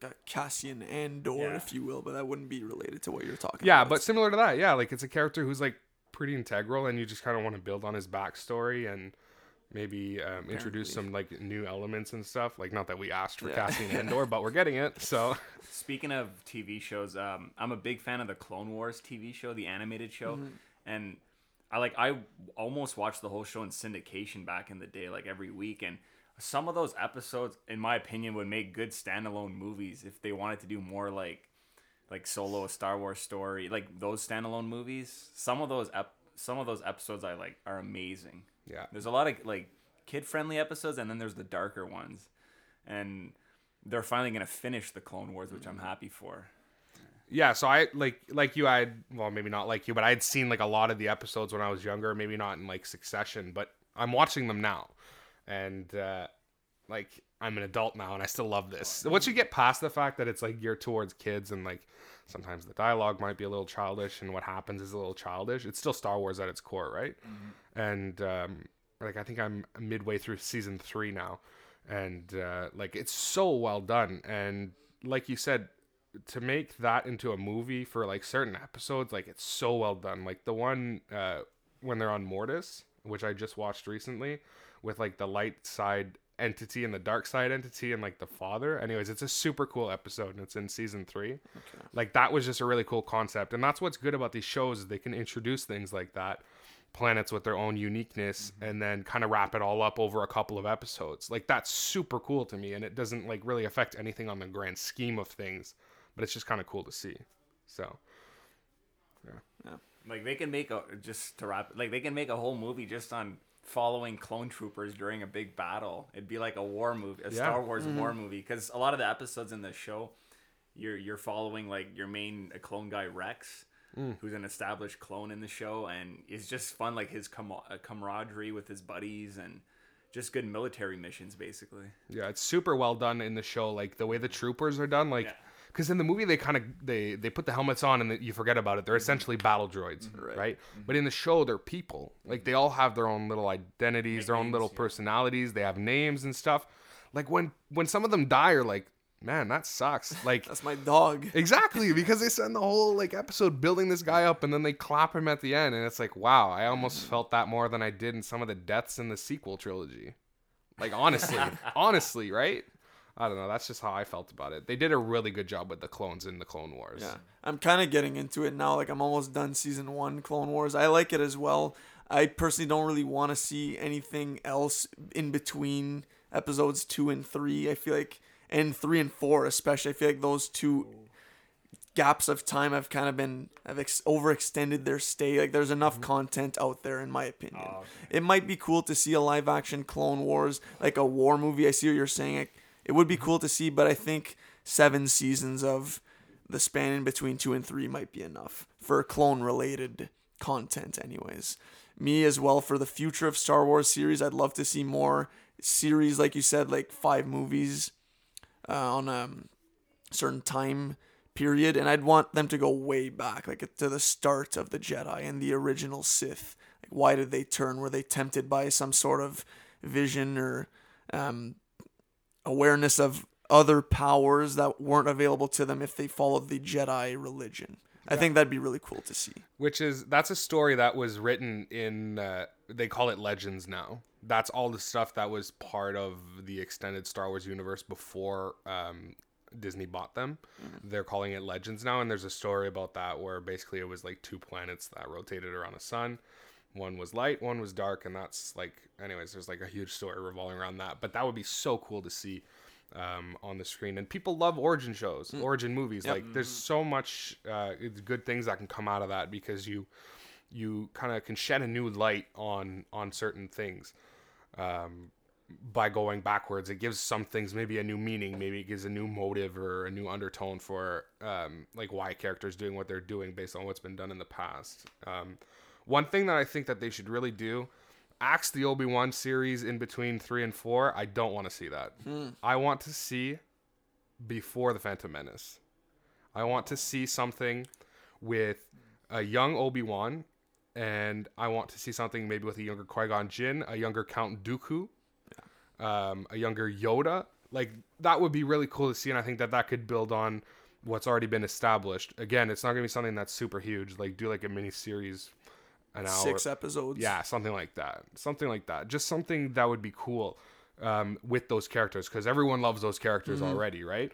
Got Cassian Andor, Yeah. if you will, but that wouldn't be related to what you're talking about. Yeah, about. but similar to that, yeah, like it's a character who's like pretty integral, and you just kind of want to build on his backstory and maybe um, introduce some like new elements and stuff. Like, not that we asked for Yeah. Cassian Andor, but we're getting it. So, Speaking of TV shows, um, I'm a big fan of the Clone Wars TV show, the animated show, and I like I almost watched the whole show in syndication back in the day, like every week. And some of those episodes, in my opinion, would make good standalone movies if they wanted to do more like like solo Star Wars story, like those standalone movies. Some of those ep- some of those episodes I like are amazing. Yeah, There's a lot of like kid friendly episodes, and then there's the darker ones, and they're finally gonna finish the Clone Wars, which I'm happy for. yeah. So I like like you, I had well maybe not like you, but I had seen like a lot of the episodes when I was younger. Maybe not in like succession, but I'm watching them now, and uh, like I'm an adult now, and I still love this. Once you get past the fact that it's like geared towards kids and like sometimes the dialogue might be a little childish and what happens is a little childish. It's still Star Wars at its core, right? And um, like I think I'm midway through season three now, and uh, like it's so well done. And like you said, to make that into a movie for like certain episodes, like it's so well done. Like the one uh, when they're on Mortis, which I just watched recently, with like the light side entity and the dark side entity and like the father. Anyways, it's a super cool episode and it's in season three. Like that was just a really cool concept, and that's what's good about these shows is they can introduce things like that planets with their own uniqueness and then kind of wrap it all up over a couple of episodes. Like that's super cool to me and it doesn't like really affect anything on the grand scheme of things, but it's just kind of cool to see. So, Yeah. Like they can make a just to wrap like they can make a whole movie just on following clone troopers during a big battle. It'd be like a war movie, a Yeah. Star Wars war movie because a lot of the episodes in the show you're you're following like your main uh, clone guy Rex. Mm. Who's an established clone in the show, and it's just fun, like his com- uh, camaraderie with his buddies, and just good military missions, basically. yeah, it's super well done in the show like the way the troopers are done like Yeah. cuz in the movie they kind of they they put the helmets on and then you forget about it. They're mm-hmm. essentially battle droids, mm-hmm. Right. right? Mm-hmm. But in the show they're people. Like they all have their own little identities, their own little yeah. personalities, they have names and stuff. Like when when some of them die you're like, "Man, that sucks." Like That's my dog. Exactly, because they spend the whole like episode building this guy up and then they clap him at the end and it's like, wow, I almost mm. felt that more than I did in some of the deaths in the sequel trilogy. Like honestly, honestly, right? I don't know, that's just how I felt about it. They did a really good job with the clones in the Clone Wars. Yeah, I'm kind of getting into it now. Like I'm almost done season one, Clone Wars. I like it as well. I personally don't really want to see anything else in between episodes two and three. I feel like, and three and four especially. I feel like those two gaps of time have kind of been have ex- overextended their stay. Like there's enough mm-hmm. content out there, in my opinion. Oh, okay. It might be cool to see a live action Clone Wars, like a war movie. I see what you're saying. Like, it would be mm-hmm. cool to see, but I think seven seasons of the span in between two and three might be enough for clone related content, anyways. Me as well for the future of Star Wars series. I'd love to see more series, like you said, like five movies uh, on a certain time period, and I'd want them to go way back, like to the start of the Jedi and the original Sith. Like, why did they turn? Were they tempted by some sort of vision or um, awareness of other powers that weren't available to them if they followed the Jedi religion? I think that'd be really cool to see. Which is that's a story that was written in uh, they call it Legends now. That's all the stuff that was part of the extended Star Wars universe before um, Disney bought them. They're calling it Legends now, and there's a story about that where basically it was like two planets that rotated around a sun. One was light, one was dark, and that's like, anyways, there's like a huge story revolving around that. But that would be so cool to see um, on the screen. And people love origin shows, origin movies. Like, there's so much uh, good things that can come out of that because you you kind of can shed a new light on on certain things um, by going backwards. It gives some things maybe a new meaning, maybe it gives a new motive or a new undertone for um, like why a character is doing what they're doing based on what's been done in the past. Um, one thing that I think that they should really do. Axe the Obi Wan series in between three and four. I don't want to see that. I want to see before the Phantom Menace. I want to see something with a young Obi Wan, and I want to see something maybe with a younger Qui Gon Jinn, a younger Count Dooku, um, a younger Yoda. Like that would be really cool to see, and I think that that could build on what's already been established. Again, it's not gonna be something that's super huge. Like do like a mini series, an hour, Six episodes. yeah, something like that. Something like that. Just something that would be cool um, with those characters because everyone loves those characters already, right?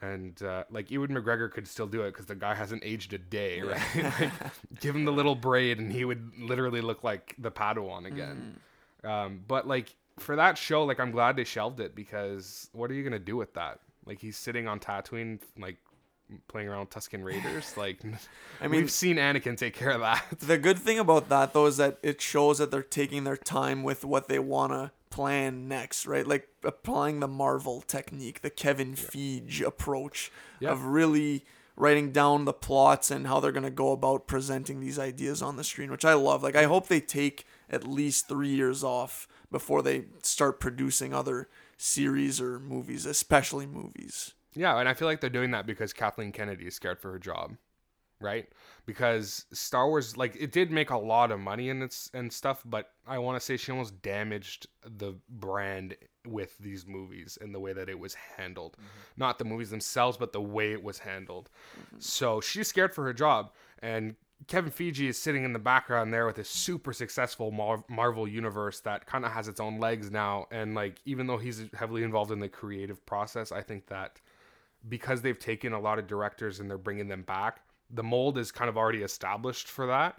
And uh, like Ewan McGregor could still do it because the guy hasn't aged a day, right? like, give him the little braid and he would literally look like the Padawan again. Um, but like for that show, like I'm glad they shelved it because what are you gonna do with that? Like he's sitting on Tatooine, like playing around with Tusken Raiders. Like I mean- we've seen Anakin take care of that. The good thing about that though is that it shows that they're taking their time with what they wanna plan next, right? Like applying the Marvel technique, the Kevin Feige approach Yeah. of really writing down the plots and how they're gonna go about presenting these ideas on the screen, which I love. Like I hope they take at least three years off before they start producing other series or movies, especially movies. Yeah, and I feel like they're doing that because Kathleen Kennedy is scared for her job, right? Because Star Wars, like, it did make a lot of money and its and stuff, but I want to say she almost damaged the brand with these movies and the way that it was handled. Mm-hmm. Not the movies themselves, but the way it was handled. Mm-hmm. So she's scared for her job, and Kevin Feige is sitting in the background there with a super successful Mar- Marvel universe that kind of has its own legs now. And like, even though he's heavily involved in the creative process, I think that because they've taken a lot of directors and they're bringing them back, the mold is kind of already established for that.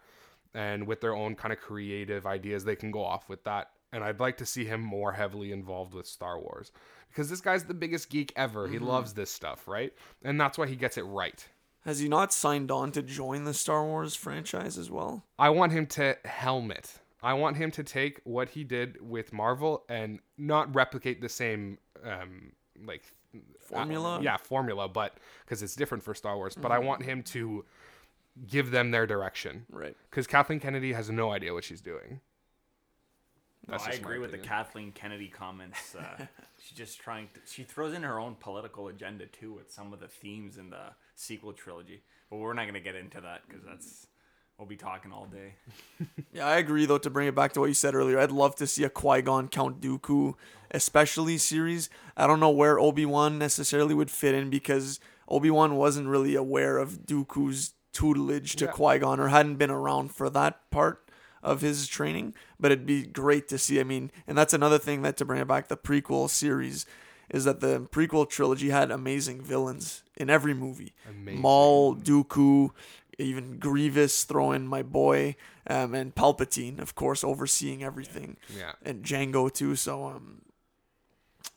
And with their own kind of creative ideas, they can go off with that. And I'd like to see him more heavily involved with Star Wars because this guy's the biggest geek ever. He loves this stuff, right? And that's why he gets it right. Has he not signed on to join the Star Wars franchise as well? I want him to helmet. I want him to take what he did with Marvel and not replicate the same um like Formula? uh, yeah, formula, but because it's different for Star Wars. But I want him to give them their direction Right. because Kathleen Kennedy has no idea what she's doing. No, I agree with the. Kathleen Kennedy comments. Uh, she's just trying to. She throws in her own political agenda too with some of the themes in the sequel trilogy. But we're not going to get into that because that's we'll be talking all day. Yeah, I agree though. To bring it back to what you said earlier, I'd love to see a Qui Gon Count Dooku, especially series. I don't know where Obi Wan necessarily would fit in because Obi Wan wasn't really aware of Dooku's tutelage to Yeah. Qui Gon or hadn't been around for that part of his training. But it'd be great to see. I mean, and that's another thing that to bring it back, the prequel series is that the prequel trilogy had amazing villains in every movie. Amazing. Maul, Dooku, even Grievous, throwing my boy, um, and Palpatine, of course, overseeing everything, Yeah. and Jango too. So um,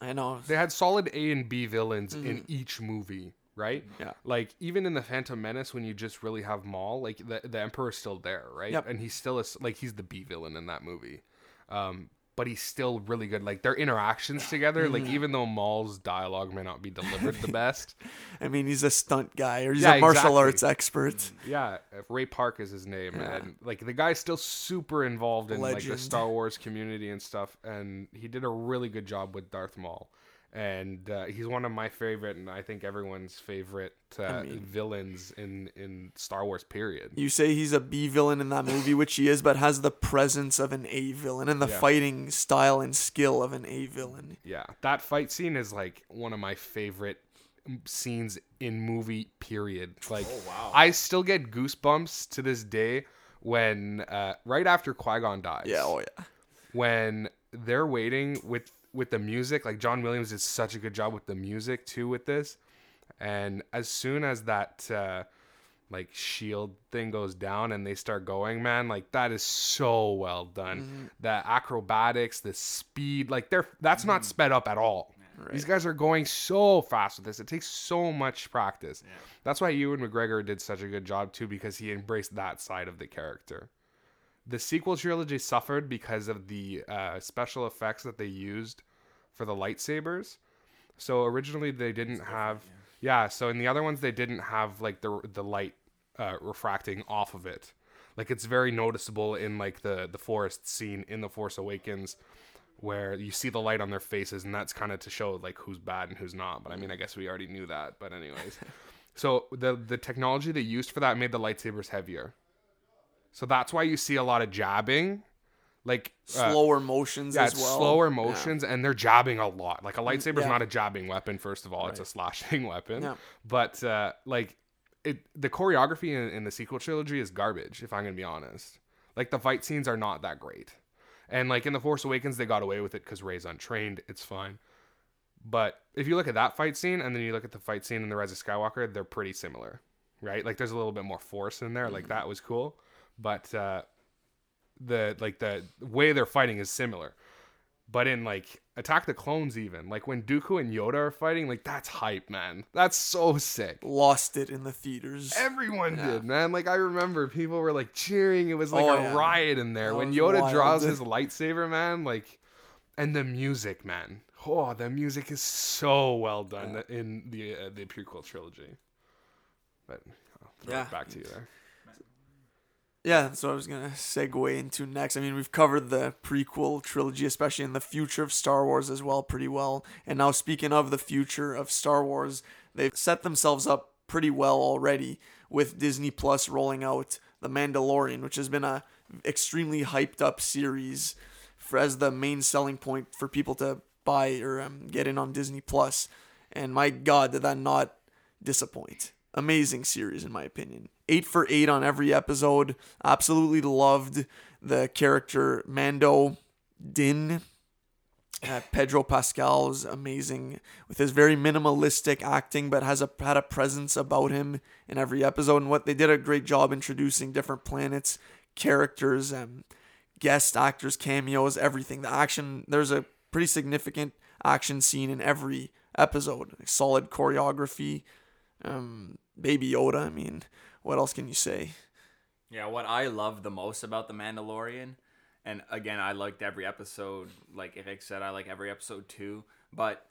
I know. They had solid A and B villains in each movie, right? Yeah. Like even in the Phantom Menace, when you just really have Maul, like the the Emperor's still there, right? Yep. And he's still a, like he's the B villain in that movie, um, but he's still really good. Like their interactions together, like even though Maul's dialogue may not be delivered the best, I mean, he's a stunt guy or he's Yeah, a martial exactly. arts expert. yeah, uh, Ray Park is his name, Yeah. and like the guy's still super involved in like the Star Wars community and stuff, and he did a really good job with Darth Maul. And uh, he's one of my favorite, and I think everyone's favorite uh, mean- villains in in Star Wars. Period. You say he's a B villain in that movie, which he is, but has the presence of an A villain and the Yeah. fighting style and skill of an A villain. Yeah, that fight scene is like one of my favorite scenes in movie. Period. Like, Oh, wow. I still get goosebumps to this day when uh, right after Qui Gon dies. Yeah, oh yeah. when they're waiting with with the music like john williams did such a good job with the music too with this and as soon as that uh like shield thing goes down and they start going, man, like that is so well done. The acrobatics, the speed, like they're that's not sped up at all. These guys are going so fast with this. It takes so much practice. That's why Ewan McGregor did such a good job too, because he embraced that side of the character. The sequel trilogy suffered because of the uh, special effects that they used for the lightsabers. So originally they didn't have, yeah. So in the other ones they didn't have like the the light uh, refracting off of it. Like it's very noticeable in like the the forest scene in the Force Awakens, where you see the light on their faces, and that's kind of to show like who's bad and who's not. But I mean, I guess we already knew that. But anyways, so the the technology they used for that made the lightsabers heavier. So that's why you see a lot of jabbing, like uh, Slower motions yeah, as well. slower Yeah. motions, and they're jabbing a lot. Like a lightsaber's yeah. not a jabbing weapon. First of all, it's a slashing weapon. Yeah. But uh, like it, the choreography in, in the sequel trilogy is garbage. If I'm gonna be honest, like the fight scenes are not that great. And like in the Force Awakens, they got away with it because Rey's untrained. It's fine. But if you look at that fight scene and then you look at the fight scene in the Rise of Skywalker, they're pretty similar, right? Like there's a little bit more force in there. Like that was cool, but uh, the like the way they're fighting is similar. But in like Attack the Clones, even like when Dooku and Yoda are fighting, like that's hype, man. That's so sick. Lost it in the theaters. Everyone did, man. Like I remember people were like cheering. It was like Oh, a yeah. riot in there That when Yoda wild. draws his lightsaber, man. Like, and the music, man. Oh, the music is so well done in the uh, the prequel trilogy. But I'll throw Yeah. it back to you there. Yeah, that's what I was gonna segue into next. I mean, we've covered the prequel trilogy, especially in the future of Star Wars as well, pretty well. And now, speaking of the future of Star Wars, they've set themselves up pretty well already with Disney Plus rolling out The Mandalorian, which has been a extremely hyped up series for as the main selling point for people to buy or um, get in on Disney Plus. And my God, did that not disappoint? Amazing series, in my opinion. Eight for eight on every episode. Absolutely loved the character Mando Din. Uh, Pedro Pascal is amazing with his very minimalistic acting, but has a had a presence about him in every episode. And what they did a great job introducing different planets, characters, um, guest actors, cameos, everything. The action there's a pretty significant action scene in every episode. Solid choreography. Um, Baby Yoda. I mean, what else can you say? Yeah, what I love the most about The Mandalorian, and again, I liked every episode. Like Eric said, I like every episode too. But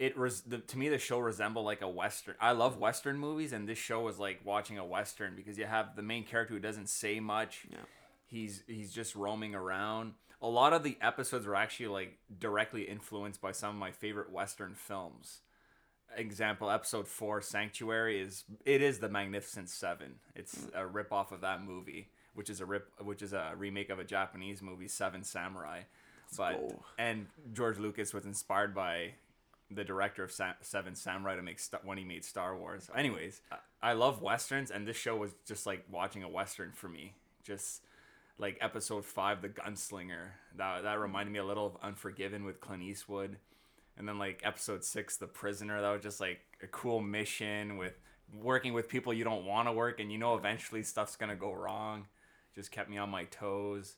it res- the, to me, the show resembled like a western. I love western movies, and this show was like watching a western because you have the main character who doesn't say much. Yeah. He's he's just roaming around. A lot of the episodes are actually like directly influenced by some of my favorite western films example episode 4 sanctuary is it is the magnificent seven. It's mm. a rip off of that movie which is a rip which is a remake of a japanese movie seven samurai. But go. and george lucas was inspired by the director of Sa- seven samurai to make st- when he made star wars. Anyways I- i love westerns and this show was just like watching a western for me. Just like episode 5 the gunslinger. That, that reminded me a little of unforgiven with clint eastwood and then like episode six, the prisoner, that was just like a cool mission with working with people you don't want to work, and you know eventually stuff's gonna go wrong. Just kept me on my toes,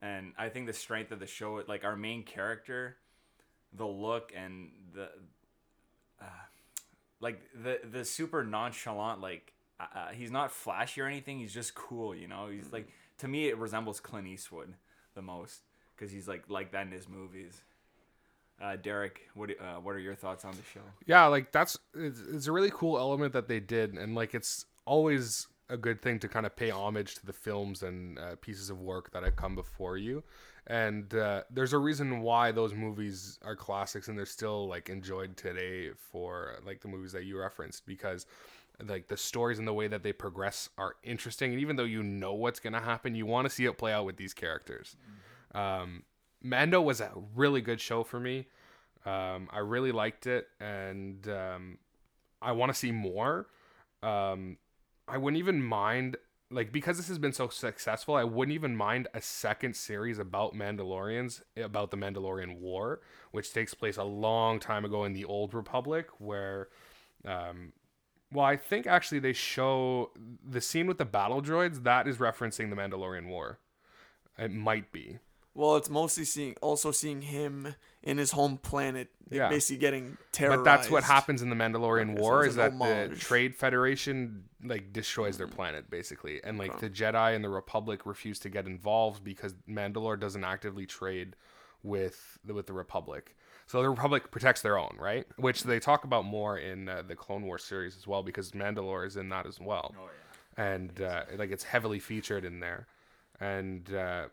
and I think the strength of the show, like our main character, the look and the, uh, like the the super nonchalant, like uh, uh, he's not flashy or anything. He's just cool, you know. He's like to me, it resembles Clint Eastwood the most because he's like like that in his movies. Uh, Derek, what uh, what are your thoughts on the show? Yeah, like that's it's, it's a really cool element that they did, and like it's always a good thing to kind of pay homage to the films and uh, pieces of work that have come before you. And uh, there's a reason why those movies are classics and they're still like enjoyed today for like the movies that you referenced because like the stories and the way that they progress are interesting. And even though you know what's gonna happen, you want to see it play out with these characters. Um, Mando was a really good show for me. Um, I really liked it, and um, I want to see more. Um, I wouldn't even mind, like, because this has been so successful, I wouldn't even mind a second series about Mandalorians, about the Mandalorian War, which takes place a long time ago in the Old Republic, where um, Well, I think actually they show the scene with the battle droids that is referencing the Mandalorian War. It might be. Well, it's mostly seeing also seeing him in his home planet, Yeah. basically getting terrorized. But that's what happens in the Mandalorian Okay, War it's is an that the. Trade Federation like destroys their planet basically, and like the Jedi and the Republic refuse to get involved because Mandalore doesn't actively trade with the, with the Republic. So the Republic protects their own, right? Which they talk about more in uh, the Clone Wars series as well because Mandalore is in that as well. Oh yeah. and uh, like it's heavily featured in there, and uh,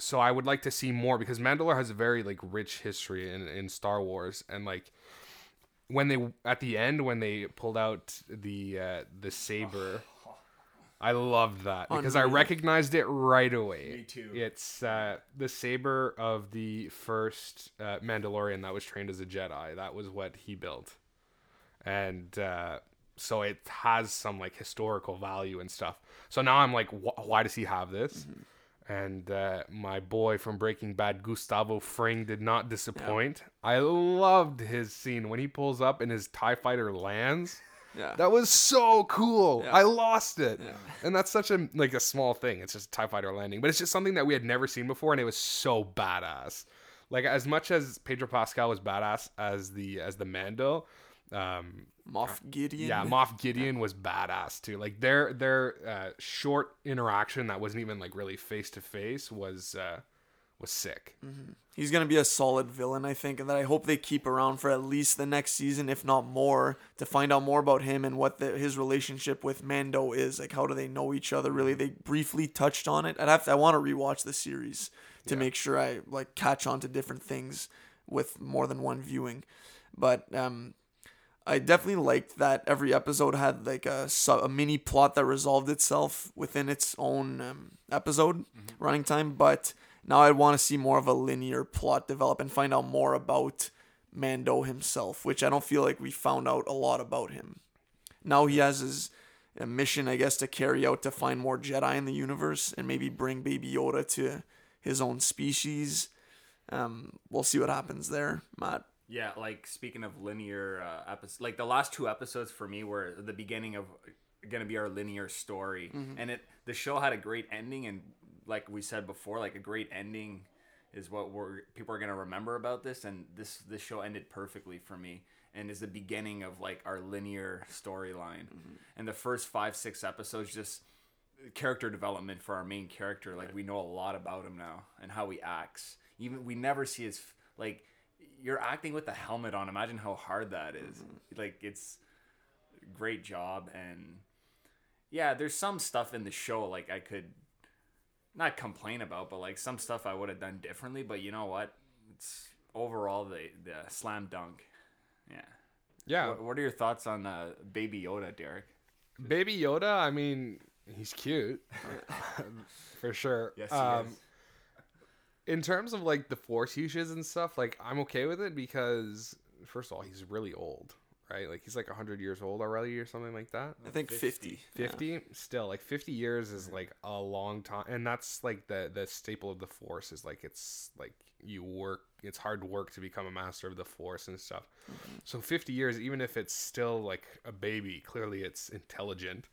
so I would like to see more because Mandalore has a very like rich history in in Star Wars, and like when they at the end when they pulled out the uh, the saber. I loved that because I recognized it right away. Me too. It's uh, the saber of the first uh, Mandalorian that was trained as a Jedi. That was what he built, and uh, so it has some like historical value and stuff. So now I'm like, wh- why does he have this? And uh, my boy from Breaking Bad, Gustavo Fring, did not disappoint. I loved his scene when he pulls up and his Tie Fighter lands. Yeah. That was so cool. Yeah. I lost it. Yeah. And that's such a like a small thing. It's just a TIE fighter landing. But it's just something that we had never seen before and it was so badass. Like as much as Pedro Pascal was badass as the as the Mando, um Moff Gideon. yeah, Moff Gideon was badass too. Like their their uh, short interaction that wasn't even like really face to face was uh was sick. He's gonna be a solid villain, I think, and that I hope they keep around for at least the next season, if not more, to find out more about him and what the, his relationship with Mando is. Like, how do they know each other? Really, they briefly touched on it. I'd have to. I want to rewatch the series to make sure I like catch on to different things with more than one viewing. But um, I definitely liked that every episode had like a, su- a mini plot that resolved itself within its own um, episode running time. But now I want to see more of a linear plot develop and find out more about Mando himself, which I don't feel like we found out a lot about him. Now he has his a mission, I guess, to carry out to find more Jedi in the universe and maybe bring Baby Yoda to his own species. Um, we'll see what happens there, Matt. Yeah, like speaking of linear uh, episodes, like the last two episodes for me were the beginning of gonna be our linear story, and it the show had a great ending, and like we said before, like a great ending is what we're people are gonna remember about this, and this this show ended perfectly for me, and is the beginning of like our linear storyline, and the first five six episodes just character development for our main character. Like we know a lot about him now and how he acts. Even we never see his like you're acting with the helmet on. Imagine how hard that is. Like it's great job and yeah, there's some stuff in the show like I could not complain about, but like some stuff I would have done differently. But you know what? It's overall the the slam dunk. Yeah. Yeah. What, what are your thoughts on uh, Baby Yoda, Derek? Baby Yoda, I mean, he's cute. For sure. Yes, he Um, is. In terms of like the force uses and stuff, like I'm okay with it because first of all, he's really old, right? Like he's like 100 years old already or something like that. I think 50. 50 still like 50 years is like a long time and that's like the the staple of the force is like it's like you work it's hard work to become a master of the force and stuff. So 50 years even if it's still like a baby clearly it's intelligent.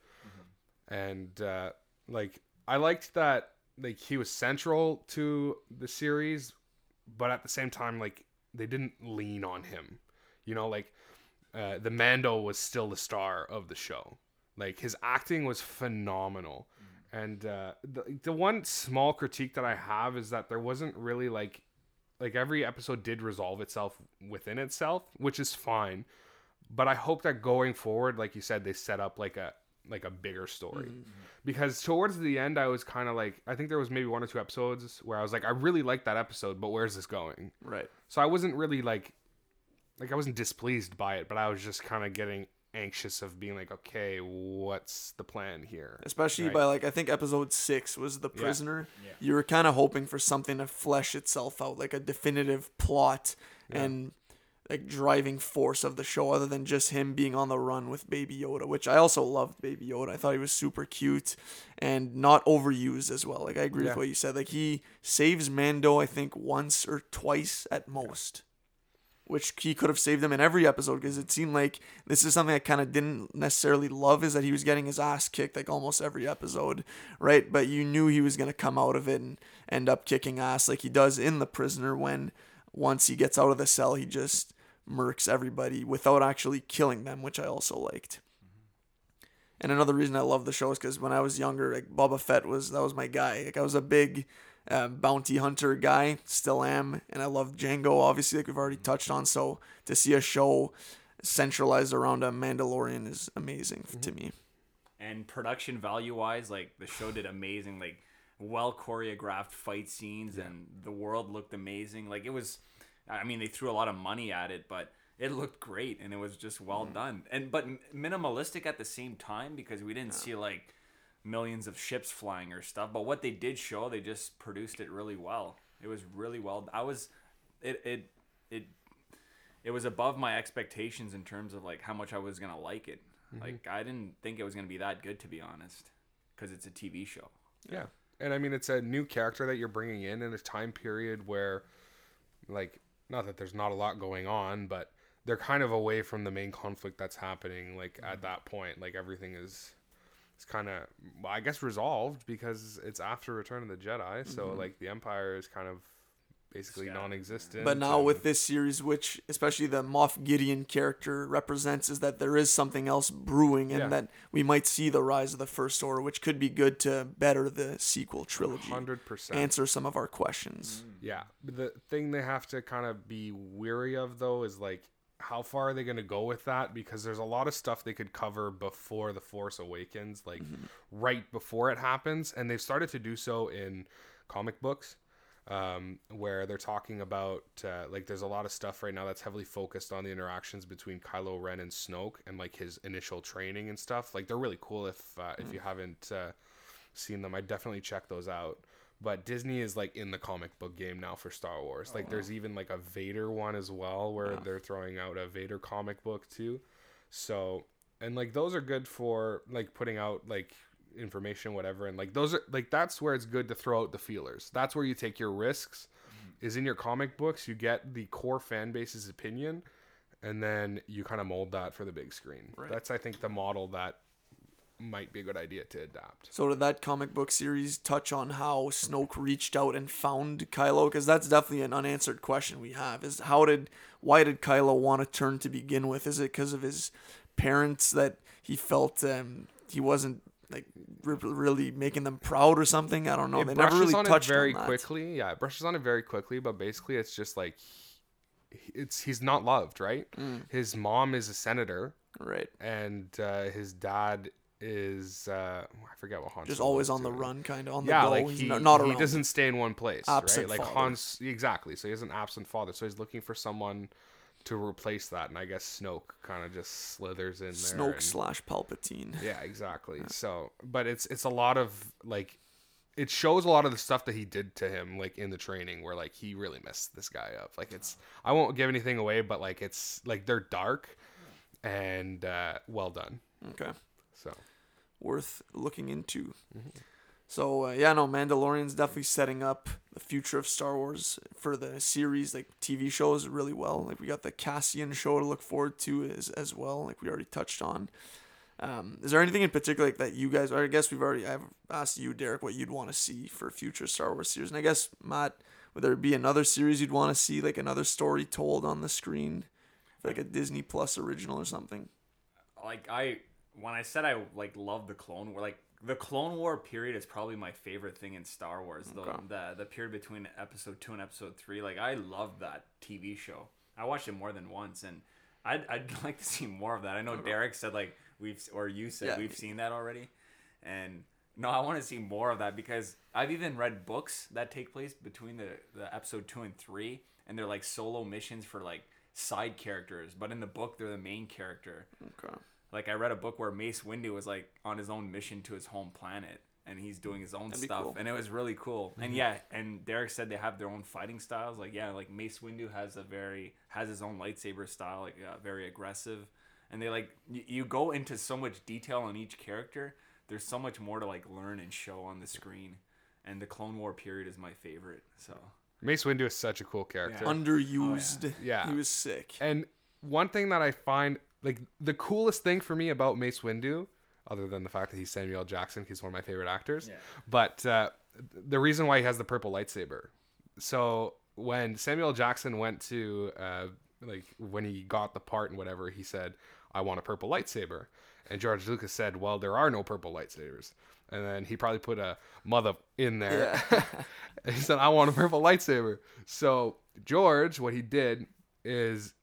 And uh like i liked that like he was central to the series but at the same time like they didn't lean on him. You know like uh, the mando was still the star of the show. Like his acting was phenomenal. And uh, the, the one small critique that i have is that there wasn't really like like every episode did resolve itself within itself which is fine. But i hope that going forward like you said they set up like a like a bigger story mm-hmm. because towards the end i was kind of like i think there was maybe one or two episodes where i was like i really like that episode but where's this going Right. so i wasn't really like like i wasn't displeased by it but i was just kind of getting anxious of being like okay what's the plan here Especially Right. by like I think episode six was the prisoner. Yeah. You were kind of hoping for something to flesh itself out, like a definitive plot and like driving force of the show, other than just him being on the run with Baby Yoda, which I also loved. Baby Yoda, I thought he was super cute and not overused as well. Like I agree Yeah. with what you said. Like he saves Mando, I think once or twice at most. which he could have saved him in every episode because it seemed like this is something I kind of didn't necessarily love is that he was getting his ass kicked like almost every episode, right? But you knew he was going to come out of it and end up kicking ass like he does in The Prisoner when once he gets out of the cell, he just murks everybody without actually killing them, which I also liked. And another reason I love the show is because when I was younger, like Boba Fett was that was my guy. Like I was a big uh, bounty hunter guy, still am, and I love Jango. Obviously, like we've already touched on. So to see a show centralized around a Mandalorian is amazing mm-hmm. to me. And production value wise, like the show did amazing. Like well choreographed fight scenes, yeah. and the world looked amazing. Like it was, I mean, they threw a lot of money at it, but it looked great and it was just well mm. done and but minimalistic at the same time because we didn't yeah. see like millions of ships flying or stuff but what they did show they just produced it really well it was really well i was it it it it was above my expectations in terms of like how much i was gonna like it mm-hmm. like i didn't think it was gonna be that good to be honest because it's a tv show yeah and i mean it's a new character that you're bringing in in a time period where like not that there's not a lot going on but they're kind of away from the main conflict that's happening like at mm-hmm. that point like everything is it's kind of i guess resolved because it's after return of the jedi so mm-hmm. like the empire is kind of basically non-existent but now and... with this series which especially the moff gideon character represents is that there is something else brewing and yeah. that we might see the rise of the first order which could be good to better the sequel trilogy 100% answer some of our questions yeah the thing they have to kind of be weary of though is like how far are they going to go with that? Because there's a lot of stuff they could cover before The Force Awakens, like mm-hmm. right before it happens. And they've started to do so in comic books, um, where they're talking about, uh, like, there's a lot of stuff right now that's heavily focused on the interactions between Kylo Ren and Snoke and, like, his initial training and stuff. Like, they're really cool if, uh, if you haven't uh, seen them. I'd definitely check those out but Disney is like in the comic book game now for Star Wars. Like oh, there's even like a Vader one as well where yeah. they're throwing out a Vader comic book too. So and like those are good for like putting out like information whatever and like those are like that's where it's good to throw out the feelers. That's where you take your risks. Mm-hmm. Is in your comic books, you get the core fan base's opinion and then you kind of mold that for the big screen. Right. That's I think the model that might be a good idea to adapt. So did that comic book series touch on how Snoke reached out and found Kylo? Because that's definitely an unanswered question we have. Is how did why did Kylo want to turn to begin with? Is it because of his parents that he felt um, he wasn't like really making them proud or something? I don't know. It they never really on touched it very on quickly. Yeah, it brushes on it very quickly, but basically it's just like it's he's not loved, right? Mm. His mom is a senator, right, and uh, his dad is uh I forget what Han just always on the run, kind of on yeah, the go. like he, not, not he doesn't stay in one place, absent right? Like father. Han's exactly. So he has an absent father. So he's looking for someone to replace that, and I guess Snoke kind of just slithers in there. Snoke and, slash Palpatine. Yeah, exactly. Yeah. So, but it's it's a lot of like it shows a lot of the stuff that he did to him like in the training where like he really messed this guy up like it's i won't give anything away but like it's like they're dark and uh well done okay so worth looking into. Mm-hmm. So uh, yeah, no, Mandalorian's definitely setting up the future of Star Wars for the series, like TV shows, really well. Like we got the Cassian show to look forward to as as well, like we already touched on. Um, is there anything in particular like, that you guys? I guess we've already. I've asked you, Derek, what you'd want to see for future Star Wars series, and I guess Matt, would there be another series you'd want to see, like another story told on the screen, like a Disney Plus original or something? Like I when I said I like love the Clone War, like the Clone War period is probably my favorite thing in Star Wars. Okay. The, the the period between Episode two and Episode three, like I love that TV show. I watched it more than once, and I'd I'd like to see more of that. I know okay. Derek said like we've or you said yeah. we've seen that already, and no, I want to see more of that because I've even read books that take place between the the Episode two and three, and they're like solo missions for like side characters, but in the book they're the main character. Okay like I read a book where Mace Windu was like on his own mission to his home planet and he's doing his own That'd stuff cool. and it was really cool. Mm-hmm. And yeah, and Derek said they have their own fighting styles. Like yeah, like Mace Windu has a very has his own lightsaber style, like uh, very aggressive. And they like y- you go into so much detail on each character. There's so much more to like learn and show on the screen. And the Clone War period is my favorite. So Mace Windu is such a cool character. Underused. Yeah. He was sick. And one thing that I find like the coolest thing for me about Mace Windu, other than the fact that he's Samuel Jackson, he's one of my favorite actors. Yeah. But uh, the reason why he has the purple lightsaber. So when Samuel Jackson went to uh, like when he got the part and whatever, he said, "I want a purple lightsaber," and George Lucas said, "Well, there are no purple lightsabers." And then he probably put a mother in there. And he said, I want a purple lightsaber. So George, what he did is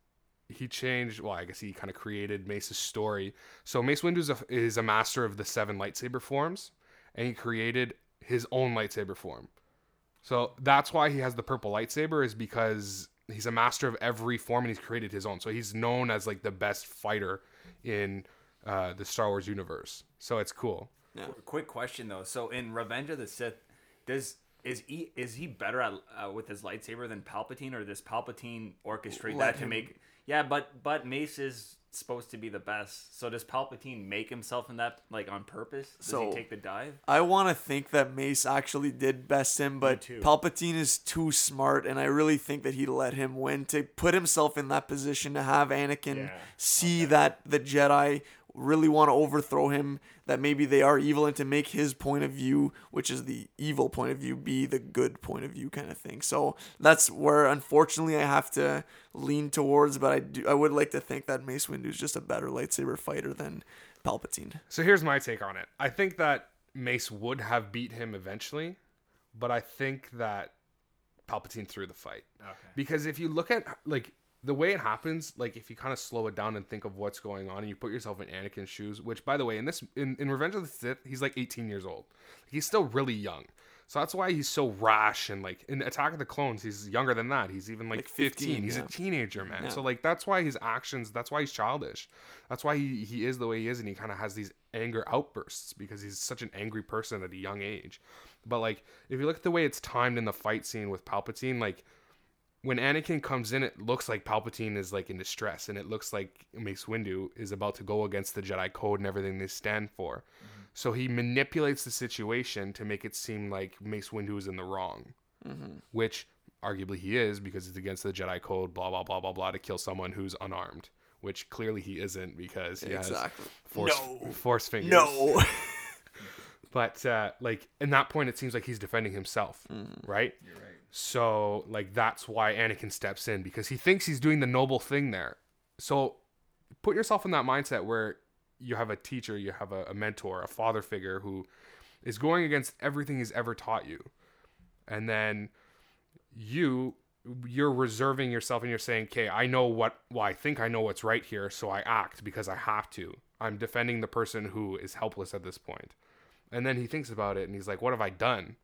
he changed. Well, I guess he kind of created Mace's story. So Mace Windu is a, is a master of the seven lightsaber forms, and he created his own lightsaber form. So that's why he has the purple lightsaber, is because he's a master of every form and he's created his own. So he's known as like the best fighter in uh, the Star Wars universe. So it's cool. Yeah. Quick question though. So in Revenge of the Sith, does is he is he better at uh, with his lightsaber than Palpatine, or does Palpatine orchestrate Let that to make? Yeah, but but Mace is supposed to be the best. So does Palpatine make himself in that like on purpose? Does So- he take the dive? I want to think that Mace actually did best him, but. Palpatine is too smart, and I really think that he let him win to put himself in that position to have Anakin Yeah, see that the Jedi really want to overthrow him, that maybe they are evil, and to make his point of view, which is the evil point of view, be the good point of view kind of thing. So that's where unfortunately I have to lean towards, but I do I would like to think that Mace Windu is just a better lightsaber fighter than Palpatine. So here's my take on it. I think that Mace would have beat him eventually, but I think that Palpatine threw the fight. Okay. Because if you look at like the way it happens, like if you kind of slow it down and think of what's going on and you put yourself in Anakin's shoes, which by the way, in this in, in Revenge of the Sith, he's like 18 years old. He's still really young. So that's why he's so rash and like in Attack of the Clones, he's younger than that. He's even like, Like 15. 15, He's yeah. a teenager, man. Yeah. So like that's why his actions, that's why he's childish. That's why he, he is the way he is and he kind of has these anger outbursts because he's such an angry person at a young age. But like if you look at the way it's timed in the fight scene with Palpatine, like when Anakin comes in, it looks like Palpatine is like in distress, and it looks like Mace Windu is about to go against the Jedi Code and everything they stand for. Mm-hmm. So he manipulates the situation to make it seem like Mace Windu is in the wrong, mm-hmm. which arguably he is because it's against the Jedi Code. Blah blah blah blah blah to kill someone who's unarmed, which clearly he isn't because he Exactly. has force No. force fingers. No. But uh, like in that point, it seems like he's defending himself, mm-hmm. right? You're right. So like that's why Anakin steps in because he thinks he's doing the noble thing there. So put yourself in that mindset where you have a teacher, you have a, a mentor, a father figure who is going against everything he's ever taught you, and then you you're reserving yourself and you're saying, "Okay, I know what well, I think I know what's right here, so I act because I have to. I'm defending the person who is helpless at this point." And then he thinks about it and he's like, "What have I done?"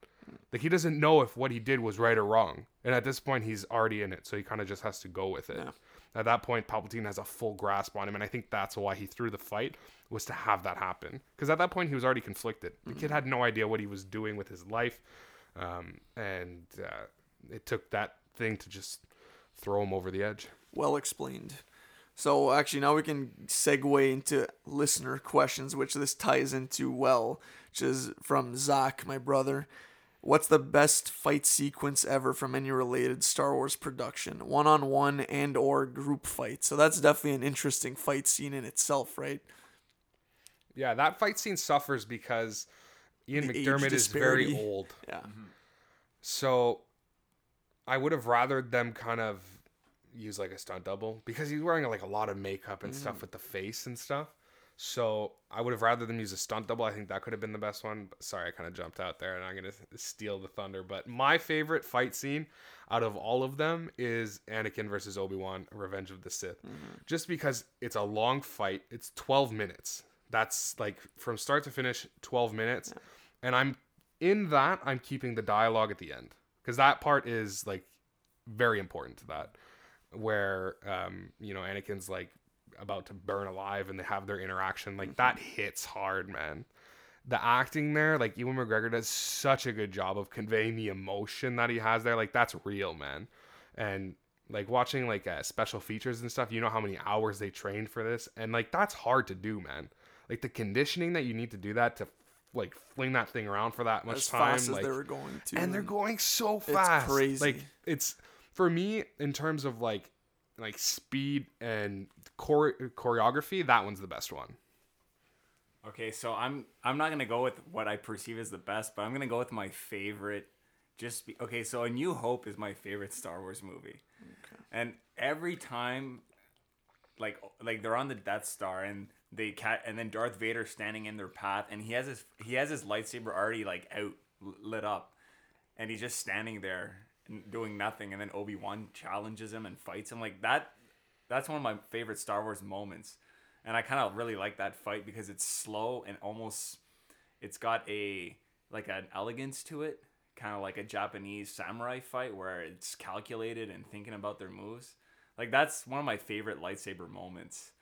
Like he doesn't know if what he did was right or wrong. And at this point he's already in it, so he kind of just has to go with it. Yeah. At that point Palpatine has a full grasp on him and I think that's why he threw the fight was to have that happen. Cuz at that point he was already conflicted. The kid had no idea what he was doing with his life. Um, and uh, it took that thing to just throw him over the edge. well explained. So actually, now we can segue into listener questions, which this ties into well, which is from Zach, my brother. What's the best fight sequence ever from any related Star Wars production, one-on-one and or group fight? So that's definitely an interesting fight scene in itself, right? Yeah, that fight scene suffers because Ian The McDiarmid is very old. Yeah. Mm-hmm. So I would have rather them kind of use like a stunt double because he's wearing like a lot of makeup and stuff mm. with the face and stuff. So I would have rather them use a stunt double. I think that could have been the best one. But sorry, I kind of jumped out there and I'm gonna steal the thunder. But my favorite fight scene out of all of them is Anakin versus Obi Wan: Revenge of the Sith, just because it's a long fight. It's 12 minutes. That's like from start to finish, 12 minutes, and I'm in that. I'm keeping the dialogue at the end because that part is like very important to that where um you know Anakin's like about to burn alive and they have their interaction like that hits hard man the acting there like Ewan McGregor does such a good job of conveying the emotion that he has there like that's real man and like watching like uh, special features and stuff you know how many hours they trained for this and like that's hard to do man like the conditioning that you need to do that to like fling that thing around for that much as time. fast like, as they were going to. and they're going so fast. crazy. Like it's for me in terms of like like speed and chore- choreography. That one's the best one. Okay, so I'm I'm not gonna go with what I perceive as the best, but I'm gonna go with my favorite. Just be, okay, so A New Hope is my favorite Star Wars movie, and every time, like like they're on the Death Star and they cat and then Darth Vader standing in their path, and he has his he has his lightsaber already like out lit up, and he's just standing there and doing nothing, and then Obi Wan challenges him and fights him like that. That's one of my favorite Star Wars moments and I kind of really like that fight because it's slow and almost it's got a like an elegance to it, kind of like a Japanese samurai fight where it's calculated and thinking about their moves. Like that's one of my favorite lightsaber moments.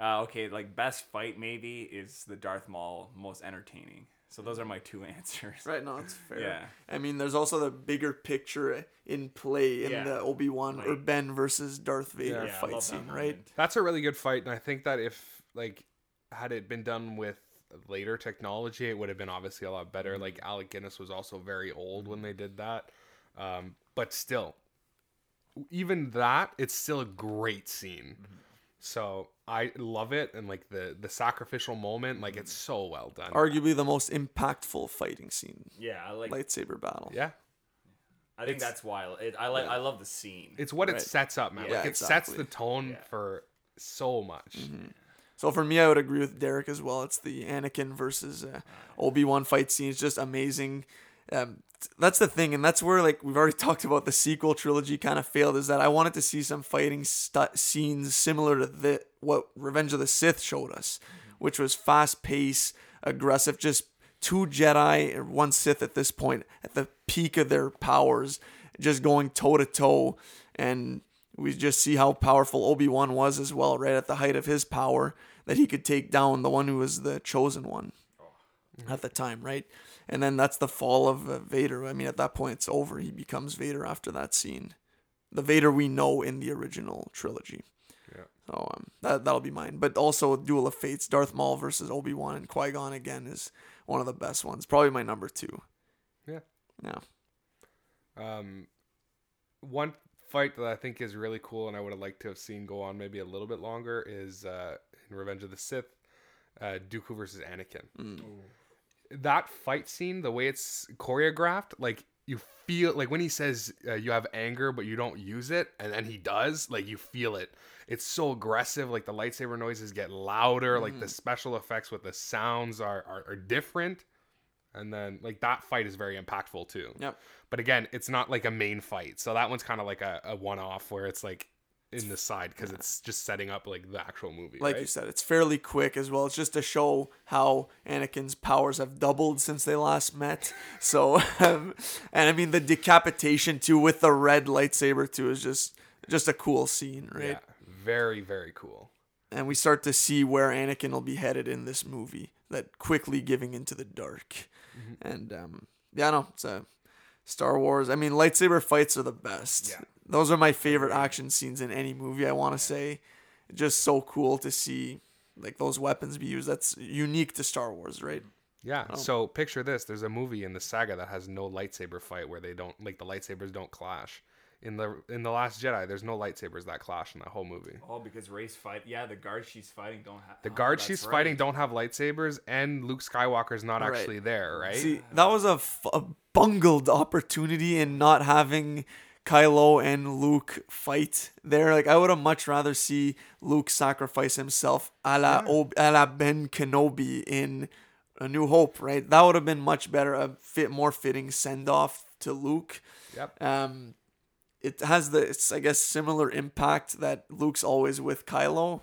Uh, okay, like best fight maybe is the Darth Maul most entertaining. So those are my two answers. Right, no, it's fair. Yeah. I mean, there's also the bigger picture in play in Yeah. the Obi Wan or Ben versus Darth Vader Yeah, fight love that scene, right? That's a really good fight, and I think that if like had it been done with later technology, it would have been obviously a lot better. Like Alec Guinness was also very old when they did that, um, but still, even that, it's still a great scene. So I love it, and like the the sacrificial moment, like it's so well done. Arguably the most impactful fighting scene, Yeah, I like. lightsaber battle. yeah, I think that's why it, I like. I love the scene. it's what Right. it sets up, man. Yeah, like it sets exactly. the tone Yeah. for so much. So for me, I would agree with Derek as well. It's the Anakin versus uh, Obi Wan fight scene. It's just amazing. Um, that's the thing, and that's where like we've already talked about the sequel trilogy kind of failed. Is that I wanted to see some fighting stu- scenes similar to the what Revenge of the Sith showed us, which was fast paced, aggressive, just two Jedi and one Sith at this point at the peak of their powers, just going toe to toe, and we just see how powerful Obi Wan was as well, right at the height of his power, that he could take down the one who was the chosen one at the time, right? And then that's the fall of uh, Vader. I mean, at that point, it's over. He becomes Vader after that scene, the Vader we know in the original trilogy. Yeah. So um, that that'll be mine. But also, Duel of Fates, Darth Maul versus Obi Wan and Qui Gon again is one of the best ones. Probably my number two. Yeah. Yeah. Um, one fight that I think is really cool, and I would have liked to have seen go on maybe a little bit longer, is uh, in Revenge of the Sith, uh, Dooku versus Anakin. Mm. That fight scene, the way it's choreographed, like you feel like when he says uh, you have anger but you don't use it, and then he does, like you feel it. It's so aggressive. Like the lightsaber noises get louder. Like the special effects with the sounds are, are are different. And then like that fight is very impactful too. Yep. But again, it's not like a main fight. So that one's kind of like a, a one off where it's like in the side because it's just setting up like the actual movie. Like right? you said, it's fairly quick as well. It's just to show how Anakin's powers have doubled since they last met. So, um, and I mean the decapitation too with the red lightsaber too is just just a cool scene, right? Yeah. Very, very cool. And we start to see where Anakin will be headed in this movie. That quickly giving into the dark, and um, yeah, no, it's a Star Wars. I mean, lightsaber fights are the best. Yeah. Those are my favorite action scenes in any movie. I want to say, just so cool to see like those weapons be used. That's unique to Star Wars, right? Yeah. Oh. So picture this: there's a movie in the saga that has no lightsaber fight where they don't like the lightsabers don't clash. In the in the Last Jedi, there's no lightsabers that clash in that whole movie. Oh, because Rey's fight. Yeah, the guards she's fighting don't have. The oh, guards she's fighting don't have lightsabers, and Luke Skywalker's not Right. actually there, right? See, that was a, f- a bungled opportunity in not having Kylo and Luke fight there. Like I would have much rather see Luke sacrifice himself a la, Ob- a la Ben Kenobi in A New Hope, right? That would have been much better, a fit more fitting send off to Luke. Yep. Um, it has the it's I guess similar impact that Luke's always with Kylo.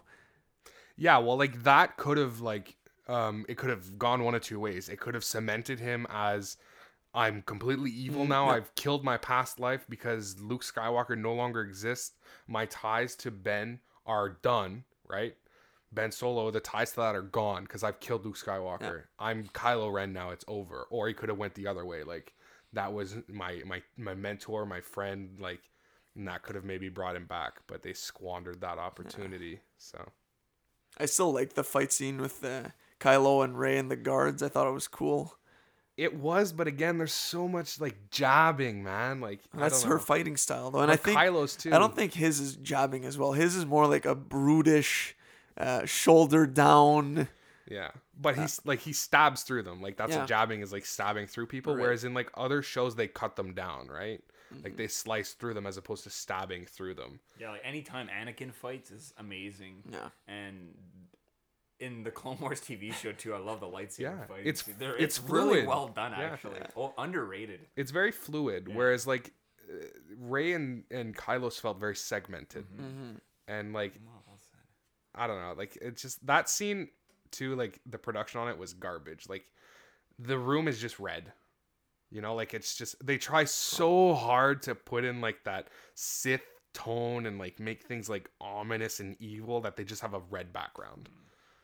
Yeah, well, like that could have like um it could have gone one of two ways. It could have cemented him as I'm completely evil now. yeah. I've killed my past life because Luke Skywalker no longer exists. My ties to Ben are done, right? Ben Solo, the ties to that are gone because I've killed Luke Skywalker. I'm Kylo Ren now. It's over. Or he could have went the other way, like that was my my my mentor, my friend, like, and that could have maybe brought him back. But they squandered that opportunity. So I still like the fight scene with uh, Kylo and Rey and the guards. I thought it was cool. It was, but again, there's so much like jabbing, man. Like That's her know. fighting style, though, and But I think Kylo's too. I don't think his is jabbing as well. His is more like a brutish, uh, shoulder down. Yeah, but he's like he stabs through them. Like that's Yeah. what jabbing is like stabbing through people. Right. Whereas in like other shows, they cut them down, right? Mm-hmm. Like they slice through them as opposed to stabbing through them. Yeah, like anytime Anakin fights is amazing. Yeah. And in the Clone Wars TV show too, I love the lightsaber Yeah, fights. it's- They're, it's it's, really fluid. well done Yeah. actually. Oh, underrated. It's very fluid. Yeah. Whereas like uh, Rey and and Kylo's felt very segmented, Mm-hmm. and like Well, well said. I don't know, like it's just that scene too. Like the production on it was garbage. Like the room is just red. You know, like it's just they try so hard to put in like that Sith tone and like make things like ominous and evil that they just have a red background.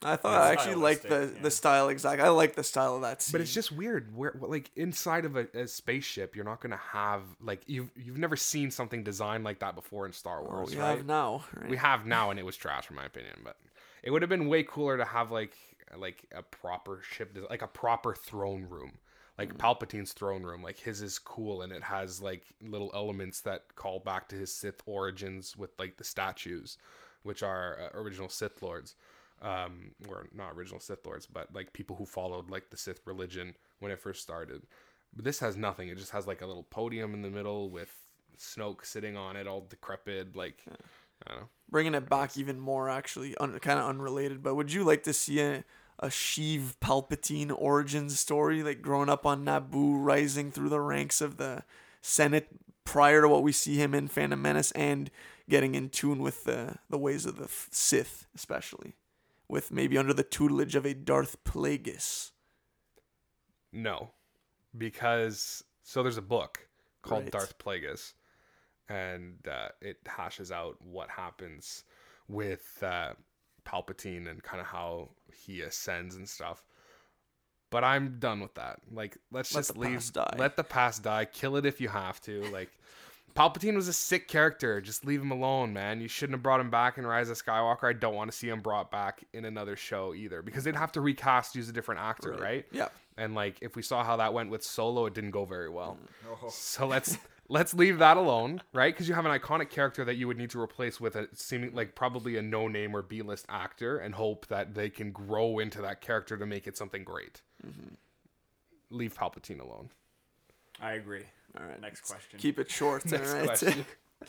I thought Yeah, I actually liked the yeah. the style exactly. I like the style of that scene. But it's just weird. Where like inside of a, a spaceship, you're not gonna have like you've you've never seen something designed like that before in Star Wars, we right? have now. Right? We have now, and it was trash in my opinion. But it would have been way cooler to have like like a proper ship, like a proper throne room, like Palpatine's throne room. Like his is cool, and it has like little elements that call back to his Sith origins with like the statues, which are uh, original Sith lords, um, or not original Sith lords, but like people who followed like the Sith religion when it first started. But this has nothing. It just has like a little podium in the middle with Snoke sitting on it, all decrepit, like. I don't know. bringing it back even more actually un- kind of unrelated but would you like to see a, a sheev palpatine origin story like growing up on naboo rising through the ranks of the senate prior to what we see him in phantom menace and getting in tune with the, the ways of the sith especially with maybe under the tutelage of a darth plagueis No, because so there's a book called Right. Darth Plagueis, and uh, it hashes out what happens with uh, Palpatine and kind of how he ascends and stuff. But I'm done with that. Like, let's Let just leave. die. Let the past die. Kill it if you have to. Like, Palpatine was a sick character. Just leave him alone, man. You shouldn't have brought him back in Rise of Skywalker. I don't want to see him brought back in another show either, because they'd have to recast, use a different actor, right? yeah And like if we saw how that went with Solo, it didn't go very well. Mm. Oh. So let's let's leave that alone, right? Because you have an iconic character that you would need to replace with a seeming like probably a no name or B list actor, and hope that they can grow into that character to make it something great. Mm-hmm. Leave Palpatine alone. I agree. All right Next question. keep it short Next all right question.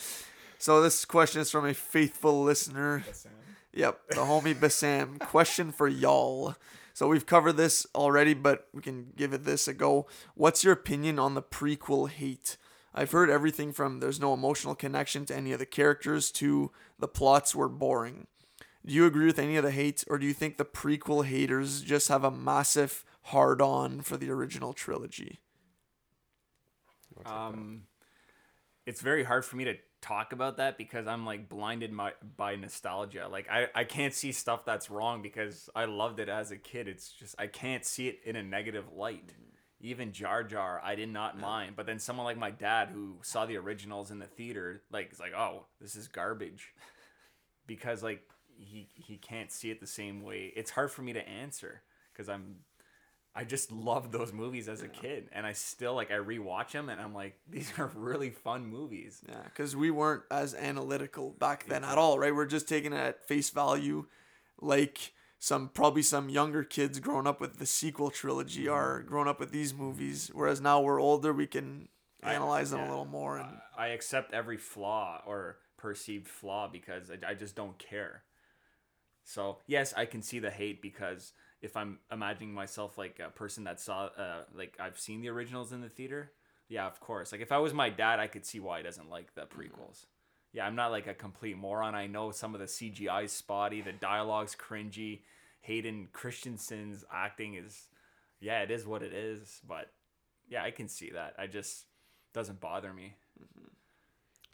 so this question is from a faithful listener Sam. Yep, the homie Bassam. Question for y'all. So we've covered this already, but we can give it this a go. What's your opinion on the prequel hate? I've heard everything from there's no emotional connection to any of the characters to the plots were boring. Do you agree with any of the hate, or do you think the prequel haters just have a massive hard on for the original trilogy? Um, it's very hard for me to talk about that because I'm like blinded my, by nostalgia. Like I, I can't see stuff that's wrong because I loved it as a kid. It's just I can't see it in a negative light. Even Jar Jar, I did not mind. But then someone like my dad who saw the originals in the theater, like is like, oh, this is garbage, because like he he can't see it the same way. It's hard for me to answer because I'm I just loved those movies as a kid, and I still like I rewatch them, and I'm like, these are really fun movies. Yeah, because we weren't as analytical back then at all, right? We're just taking it at face value, like some probably some younger kids growing up with the sequel trilogy mm-hmm. are growing up with these movies. Whereas now we're older, we can I- analyze them yeah. a little more. And I accept every flaw or perceived flaw because I, I just don't care. So yes, I can see the hate because if I'm imagining myself like a person that saw, uh, like I've seen the originals in the theater, yeah, of course. Like if I was my dad, I could see why he doesn't like the prequels. Yeah, I'm not like a complete moron. I know some of the CGI is spotty, the dialogue's cringy. Hayden Christensen's acting is, yeah, it is what it is. But yeah, I can see that. I just doesn't bother me.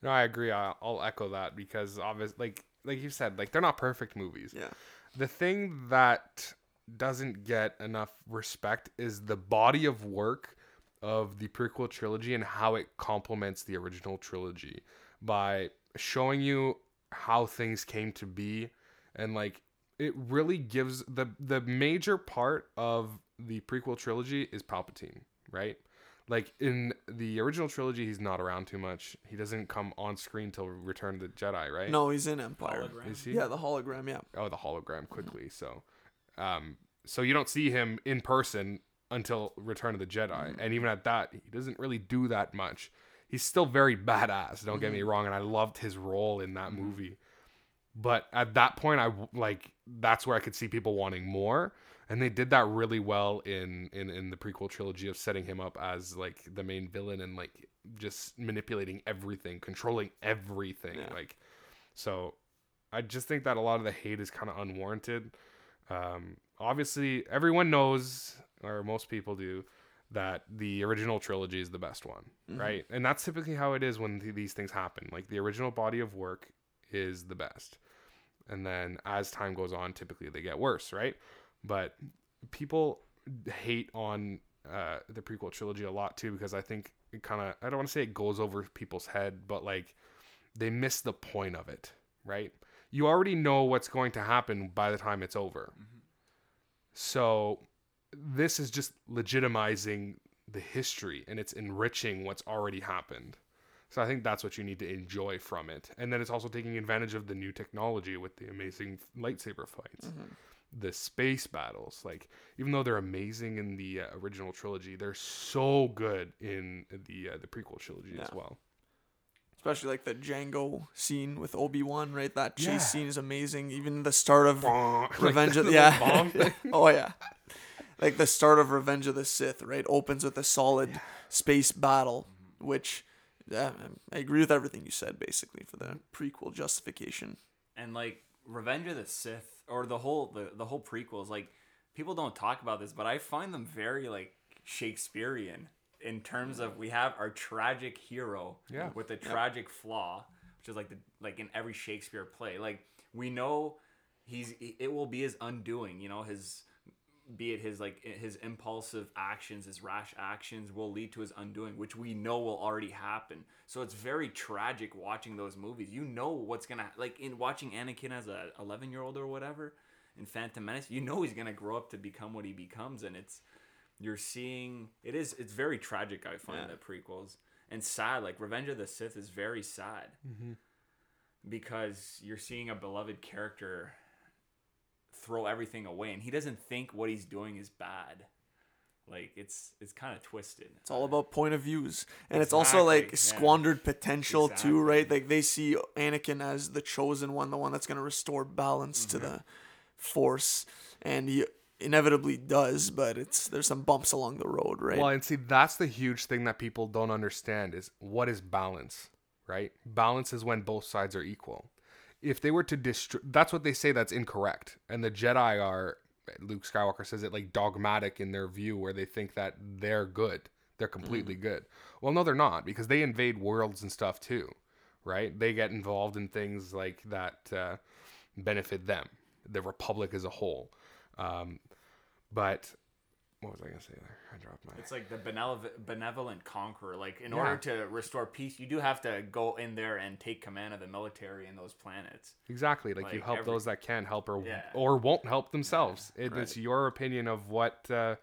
No, I agree. I'll, I'll echo that because obviously, like like you said, like they're not perfect movies. yeah, The thing that doesn't get enough respect is the body of work of the prequel trilogy and how it complements the original trilogy by showing you how things came to be and like it really gives the the major part of the prequel trilogy is Palpatine, right? Like in the original trilogy, he's not around too much. He doesn't come on screen till Return of the Jedi, right? No, he's in Empire. Hologram. Is he? Yeah, the hologram. Yeah. Oh, the hologram quickly. So, um, so you don't see him in person until Return of the Jedi, mm-hmm. and even at that, he doesn't really do that much. He's still very badass. Don't get me mm-hmm. wrong, and I loved his role in that mm-hmm. movie. But at that point, I like that's where I could see people wanting more, and they did that really well in in in the prequel trilogy of setting him up as like the main villain and like just manipulating everything, controlling everything, Yeah. like. So, I just think that a lot of the hate is kind of unwarranted. Um, obviously, everyone knows, or most people do, that the original trilogy is the best one, right? And that's typically how it is when th- these things happen. Like the original body of work is the best, and then as time goes on, typically they get worse, right? But people hate on uh, the prequel trilogy a lot too because I think it kind of I don't want to say it goes over people's head, but like they miss the point of it, right? You already know what's going to happen by the time it's over. So this is just legitimizing the history and it's enriching what's already happened. So I think that's what you need to enjoy from it. And then it's also taking advantage of the new technology with the amazing lightsaber fights. The space battles, like even though they're amazing in the uh, original trilogy, they're so good in the uh, the prequel trilogy as well. Especially like the Jango scene with Obi Wan, right? That chase Yeah. scene is amazing. Even the start of Like Revenge the of little yeah. bomb oh yeah. Like the start of Revenge of the Sith, right? Opens with a solid space battle, which yeah, I agree with everything you said basically for the prequel justification. and like Revenge of the Sith or the whole the, the whole prequels like people don't talk about this but I find them very like Shakespearean in terms of we have our tragic hero Yeah. with a tragic flaw which is like the like in every Shakespeare play. Like we know he's it will be his undoing you know his be it his like his impulsive actions his rash actions will lead to his undoing which we know will already happen. So it's very tragic watching those movies. You know what's gonna like in watching anakin as a 11 year old or whatever in phantom menace you know he's gonna grow up to become what he becomes and it's you're seeing it is it's very tragic i find Yeah. the prequels and sad like revenge of the sith is very sad because you're seeing a beloved character throw everything away and he doesn't think what he's doing is bad like it's it's kind of twisted It's all about point of views, and it's also like Exactly, yeah. squandered potential Exactly. too, right? Like they see Anakin as the chosen one, the one that's gonna restore balance to Mm-hmm. the Force, and he inevitably does. But it's there's some bumps along the road, right? Well, and see, that's the huge thing that people don't understand is what is balance, right? Balance is when both sides are equal. If they were to destroy, that's what they say that's incorrect. And the Jedi are, Luke Skywalker says it like dogmatic in their view, where they think that they're good, they're completely good. Well, no, they're not because they invade worlds and stuff too, right? They get involved in things like that uh, benefit them, the Republic as a whole. Um, but what was I gonna say there? I dropped my. it's like the benevolent benevolent conqueror like in Yeah. order to restore peace you do have to go in there and take command of the military in those planets Exactly. Like, you help every- those that can help or Yeah. or won't help themselves. It, Right. It's your opinion of what uh,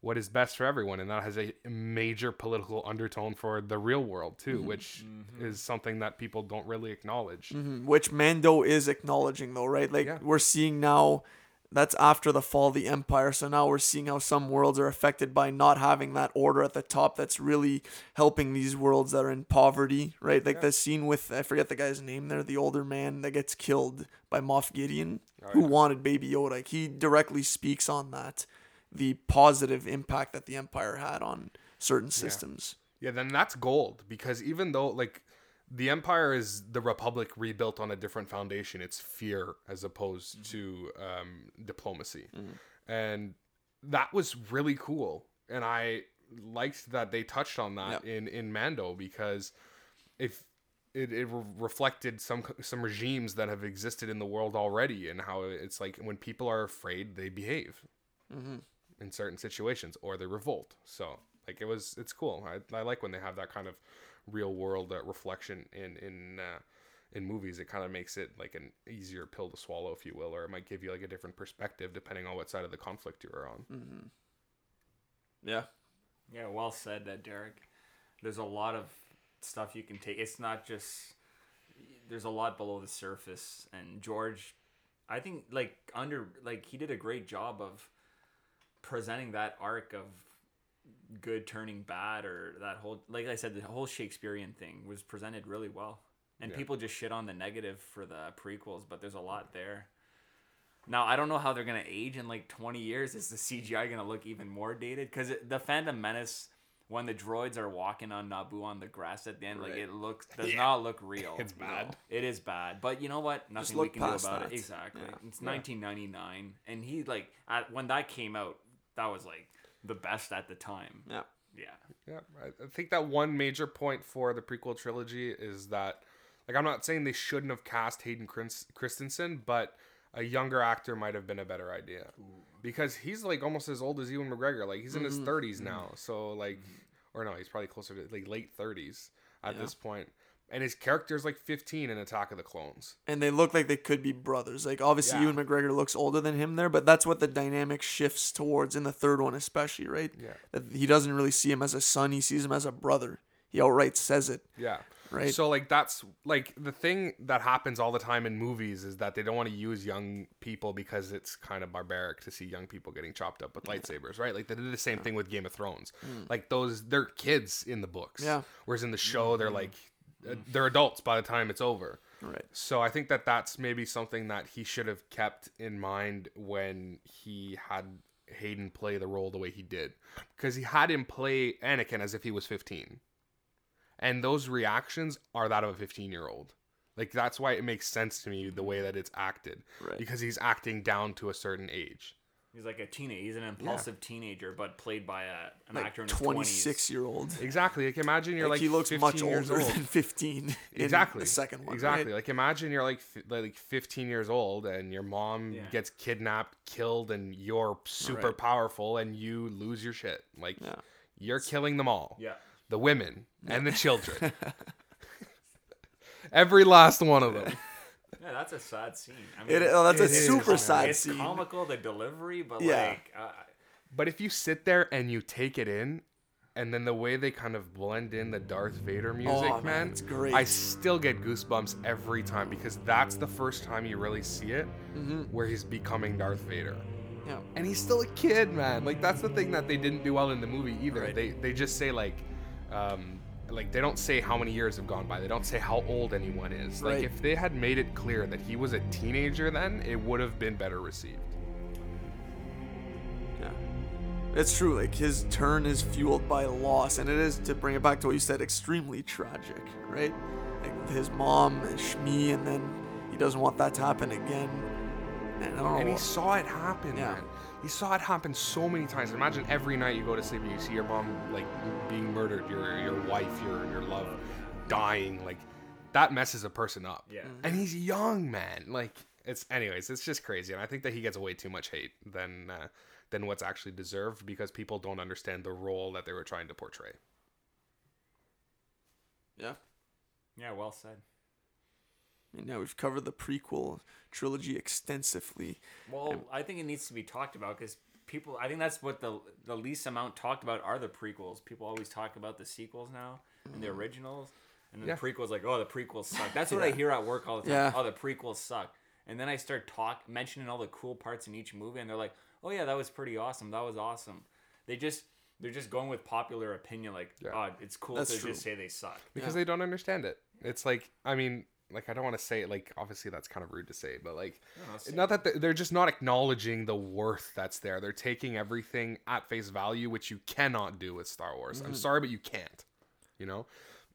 what is best for everyone, and that has a major political undertone for the real world too, which is something that people don't really acknowledge. Mhm, which Mando is acknowledging though, right? Like Yeah. we're seeing now that's after the fall of the empire. So now we're seeing how some worlds are affected by not having that order at the top that's really helping these worlds that are in poverty, right? Like the scene with I forget the guy's name there, the older man that gets killed by Moff Gideon, oh, who wanted baby Yoda. Like he directly speaks on that, the positive impact that the empire had on certain systems. Yeah, then that's gold because even though like the empire is the republic rebuilt on a different foundation, it's fear as opposed mm-hmm. to um, diplomacy, mm-hmm. and that was really cool. And I liked that they touched on that in in Mando because if it, it re- reflected some some regimes that have existed in the world already and how it's like when people are afraid they behave mm-hmm. in certain situations or they revolt. So like it was it's cool. I, I like when they have that kind of real world uh, reflection in in uh, in movies, it kind of makes it like an easier pill to swallow, if you will, or it might give you like a different perspective depending on what side of the conflict you are on. Mm-hmm. Yeah. Yeah, well said, that Derek. There's a lot of stuff you can take. It's not just. There's a lot below the surface, and George, I think like under like he did a great job of presenting that arc of good turning bad or that whole like I said the whole Shakespearean thing was presented really well. And Yeah. people just shit on the negative for the prequels, but there's a lot there. Now I don't know how they're gonna age in like 20 years. Is the CGI gonna look even more dated? Because the Phantom Menace, when the droids are walking on Naboo on the grass at the end, like it looks does Yeah. not look real. It's bad. It is bad, but you know what? Nothing we can do about that. it. Exactly. Yeah. It's 1999, and he like at, when that came out, that was like the best at the time. Yeah. Yeah. Yeah, I, I think that one major point for the prequel trilogy is that, like, I'm not saying they shouldn't have cast Hayden Christensen, but a younger actor might have been a better idea because he's like almost as old as Ewan McGregor. Like, he's in his mm-hmm. 30s mm-hmm. now, so like, or no, he's probably closer to like late 30s at Yeah. this point. And his character's like 15 in Attack of the Clones. And they look like they could be brothers. Like obviously Yeah. Ewan McGregor looks older than him there, but that's what the dynamic shifts towards in the third one especially, right? Yeah. That he doesn't really see him as a son, he sees him as a brother. He outright says it, Yeah. right? So like that's like the thing that happens all the time in movies is that they don't want to use young people because it's kind of barbaric to see young people getting chopped up with lightsabers, right? Like they did the same thing with Game of Thrones. Like those they're kids in the books. Mm. Yeah. Whereas in the show they're like Uh, mm. they're adults by the time it's over. right. So I think that that's maybe something that he should have kept in mind when he had Hayden play the role the way he did, because he had him play Anakin as if he was 15, and those reactions are that of a 15 year old. Like that's why it makes sense to me the mm-hmm. way that it's acted, Right. because he's acting down to a certain age. He's like a teenager. He's an impulsive teenager, but played by a, an Like actor in his 26 year old. Exactly. Like imagine you're Like, like, he looks 15 much years older old. than 15 in exactly the second one. exactly right? like imagine you're like fi- like 15 years old and your mom Yeah. gets kidnapped killed and you're super Right. powerful and you lose your shit like Yeah. you're killing them all Yeah. the women and the children every last one of them Yeah, that's a sad scene. I mean, It, oh, that's It a is, super man. sad it's scene. It's comical the delivery, but Yeah. like uh, but if you sit there and you take it in and then the way they kind of blend in the Darth Vader music, Oh, man, man, it's great. I still get goosebumps every time because that's the first time you really see it, Mm-hmm. where he's becoming Darth Vader. Yeah. and he's still a kid, man. Like that's the thing that they didn't do well in the movie either. Right. They they just say like, um, like they don't say how many years have gone by. They don't say how old anyone is. Like Right. if they had made it clear that he was a teenager, then it would have been better received. Yeah. It's true. Like his turn is fueled by loss, and it is to bring it back to what you said, extremely tragic, right? Like his mom, and Shmi, and then he doesn't want that to happen again. And I don't know. And he saw it happen, Yeah. man. He saw it happen so many times. Imagine every night you go to sleep and you see your mom like being murdered, your your wife, your your love dying. Like that messes a person up. Yeah. Mm-hmm. And he's young, man. Like it's anyways, it's just crazy. And I think that he gets way too much hate than uh, than what's actually deserved because people don't understand the role that they were trying to portray. yeah. yeah, well said. And now we've covered the prequel trilogy extensively. Well, I think it needs to be talked about because people. I think that's what the the least amount talked about are the prequels. People always talk about the sequels now and the mm. originals, and then Yeah. the prequels like, oh, the prequels suck. That's what I hear at work all the time. Yeah. Oh, the prequels suck. And then I start talk mentioning all the cool parts in each movie, and they're like, oh yeah, that was pretty awesome. That was awesome. They just they're just going with popular opinion, like, Yeah. oh, it's cool That's to true. just say they suck. Because Yeah. they don't understand it. It's like I mean, like I don't want to say it like obviously that's kind of rude to say, but like No, no, not that they- they're just not acknowledging the worth that's there. They're taking everything at face value, which you cannot do with Star Wars. I'm mm-hmm. sorry, but you can't. You know,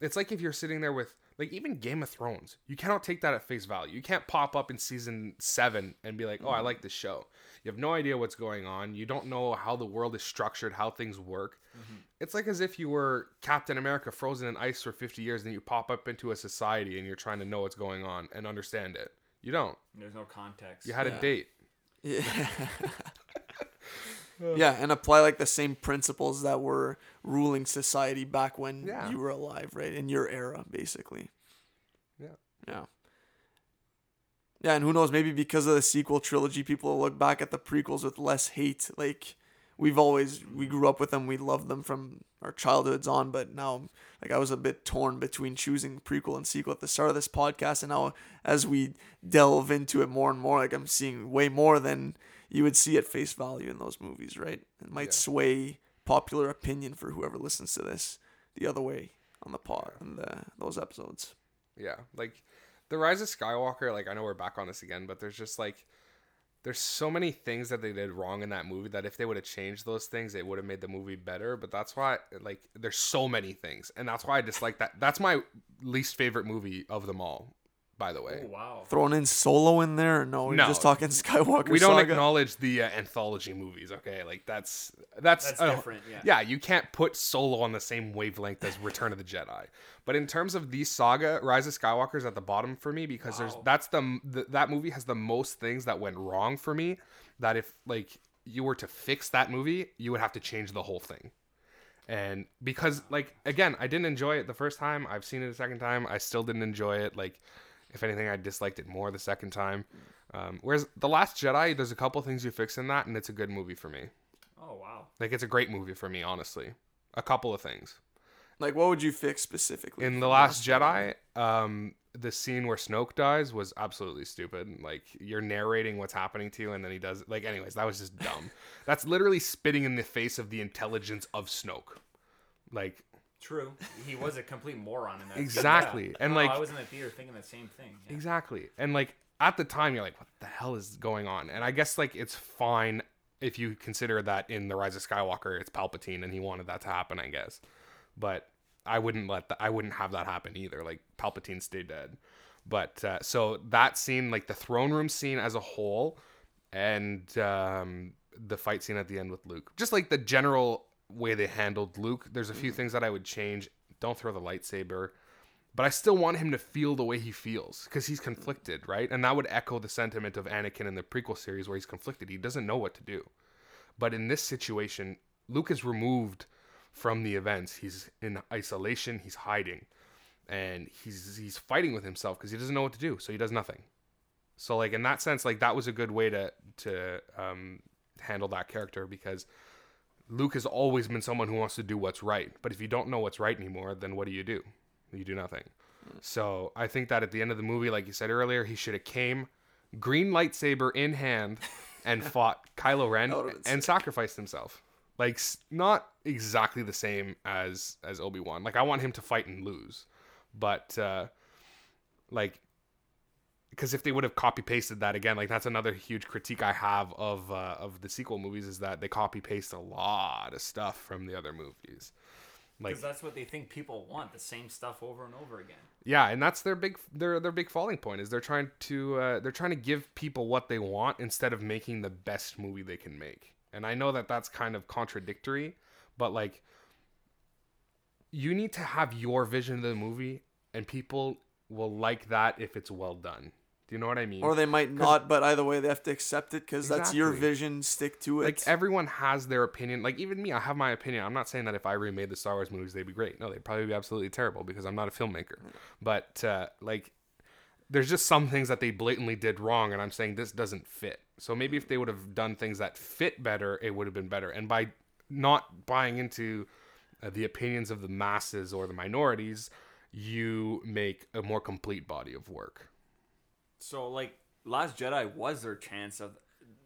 it's like if you're sitting there with like even Game of Thrones, you cannot take that at face value. You can't pop up in season seven and be like, "Oh, I mm-hmm. like this show." You have no idea what's going on. You don't know how the world is structured, how things work. Mm-hmm. It's like as if you were Captain America frozen in ice for 50 years and then you pop up into a society and you're trying to know what's going on and understand it. You don't. There's no context. You had Yeah. a date. Yeah. yeah, and apply like the same principles that were ruling society back when Yeah. you were alive, right? In your era, basically. Yeah. Yeah. Yeah, and who knows? Maybe because of the sequel trilogy, people will look back at the prequels with less hate. Like we've always we grew up with them, we loved them from our childhoods on. But now, like I was a bit torn between choosing prequel and sequel at the start of this podcast, and now as we delve into it more and more, like I'm seeing way more than you would see at face value in those movies. Right? It might Yeah. sway popular opinion for whoever listens to this the other way on the pod and the, those episodes. Yeah, like the Rise of Skywalker. Like I know we're back on this again, but there's just like there's so many things that they did wrong in that movie that if they would have changed those things, it would have made the movie better. But that's why like there's so many things, and that's why I dislike that. That's my least favorite movie of them all. By the way, Oh wow. Throwing in Solo in there? No, we're No. just talking Skywalker. we don't saga. acknowledge the uh, anthology movies. Okay, like that's that's That's uh, different, yeah. Yeah, you can't put Solo on the same wavelength as Return of the Jedi. But in terms of the saga, Rise of Skywalker is at the bottom for me because there's that's the, the that movie has the most things that went wrong for me. That if like you were to fix that movie, you would have to change the whole thing. And because like again, I didn't enjoy it the first time. I've seen it a second time. I still didn't enjoy it. Like if anything, I disliked it more the second time. Um, whereas the Last Jedi, there's a couple things you fix in that, and it's a good movie for me. Oh wow. Like it's a great movie for me, honestly. A couple of things Like, what would you fix specifically? in from the Last Jedi. Um, the scene where Snoke dies was absolutely stupid. Like you're narrating what's happening to you, and then he does like, anyways, that was just dumb. That's literally spitting in the face of the intelligence of Snoke. Like True. He was a complete moron in that. Exactly, Yeah. and, No, like- I was in the theater thinking the same thing. Yeah. Exactly. And like at the time you're like, what the hell is going on? And I guess like it's fine if you consider that in the Rise of Skywalker it's Palpatine and he wanted that to happen, I guess. But I wouldn't let that I wouldn't have that happen either. Like Palpatine stay dead. But uh, so that scene, like the throne room scene as a whole, and um, the fight scene at the end with Luke, just like the general way they handled Luke. There's a few things that I would change. Don't throw the lightsaber but I still want him to feel the way he feels because he's conflicted, right? And that would echo the sentiment of Anakin in the prequel series where he's conflicted. He doesn't know what to do. But in this situation, Luke is removed from the events. He's in isolation, he's hiding. And he's he's fighting with himself because he doesn't know what to do, so he does nothing. So like in that sense, like that was a good way to to um, handle that character because Luke has always been someone who wants to do what's right. But if you don't know what's right anymore, then what do you do? You do nothing. So I think that at the end of the movie, like you said earlier, he should have came green lightsaber in hand and fought Kylo Ren and sacrificed himself. Like not exactly the same as as Obi Wan. Like I want him to fight and lose, but uh, like because if they would have copy pasted that again, like that's another huge critique I have of uh, of the sequel movies is that they copy paste a lot of stuff from the other movies. Like Because that's what they think people want, the same stuff over and over again. yeah, and that's their big their their big falling point is they're trying to uh, they're trying to give people what they want instead of making the best movie they can make. And I know that that's kind of contradictory, but like you need to have your vision of the movie and people will like that if it's well done. Do you know what I mean? Or they might not, but either way, they have to accept it because that's your vision. Stick to it. like everyone has their opinion. Like even me, I have my opinion. I'm not saying that if I remade the Star Wars movies, they'd be great. No, they'd probably be absolutely terrible because I'm not a filmmaker. But uh, like, there's just some things that they blatantly did wrong, and I'm saying this doesn't fit. So maybe if they would have done things that fit better, it would have been better. And by not buying into uh, the opinions of the masses or the minorities, you make a more complete body of work. So like Last Jedi was their chance of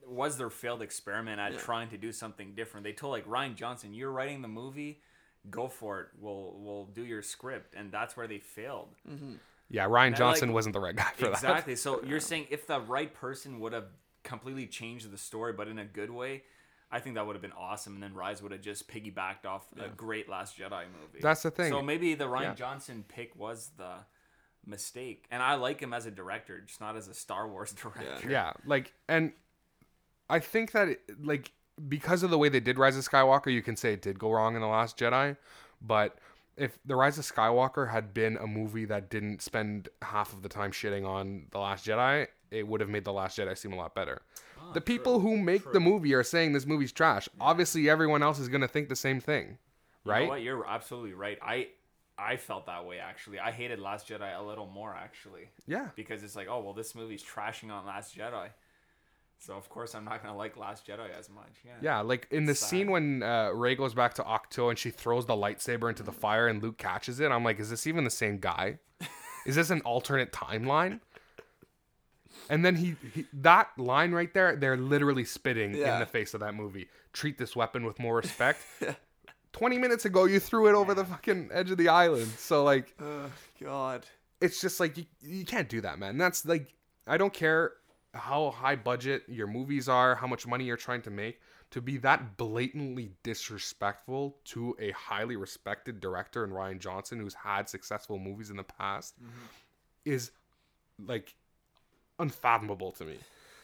was their failed experiment at trying to do something different. They told like Rian Johnson, "You're writing the movie, go for it. We'll we'll do your script." And that's where they failed. Mm-hmm. Yeah, Rian And, Johnson like, wasn't the right guy for that. Exactly. So you're saying if the right person would have completely changed the story, but in a good way, I think that would have been awesome. And then Rise would have just piggybacked off a great Last Jedi movie. That's the thing. So maybe the Rian Yeah. Johnson pick was the mistake. And I like him as a director, just not as a Star Wars director. Yeah, like, and I think that it, like because of the way they did Rise of Skywalker, you can say it did go wrong in the Last Jedi. But if the Rise of Skywalker had been a movie that didn't spend half of the time shitting on the Last Jedi, it would have made the Last Jedi seem a lot better. Ah, the people who make the movie are saying this movie's trash. Obviously, everyone else is gonna think the same thing, You know right? what? You're absolutely right. I I felt that way actually. I hated Last Jedi a little more actually Yeah. because it's like, oh well, this movie's trashing on Last Jedi, so of course I'm not gonna like Last Jedi as much. Yeah. Yeah, like in the Sad. scene when uh, Rey goes back to Ahch-To and she throws the lightsaber into the fire and Luke catches it, I'm like, is this even the same guy? is this an alternate timeline? And then he, he that line right there, they're literally spitting in the face of that movie. Treat this weapon with more respect. 20 minutes ago you threw it over the fucking edge of the island. So like Oh, God. it's just like you, you can't do that, man. That's like I don't care how high budget your movies are, how much money you're trying to make, to be that blatantly disrespectful to a highly respected director and Rian Johnson who's had successful movies in the past mm-hmm. is like unfathomable to me.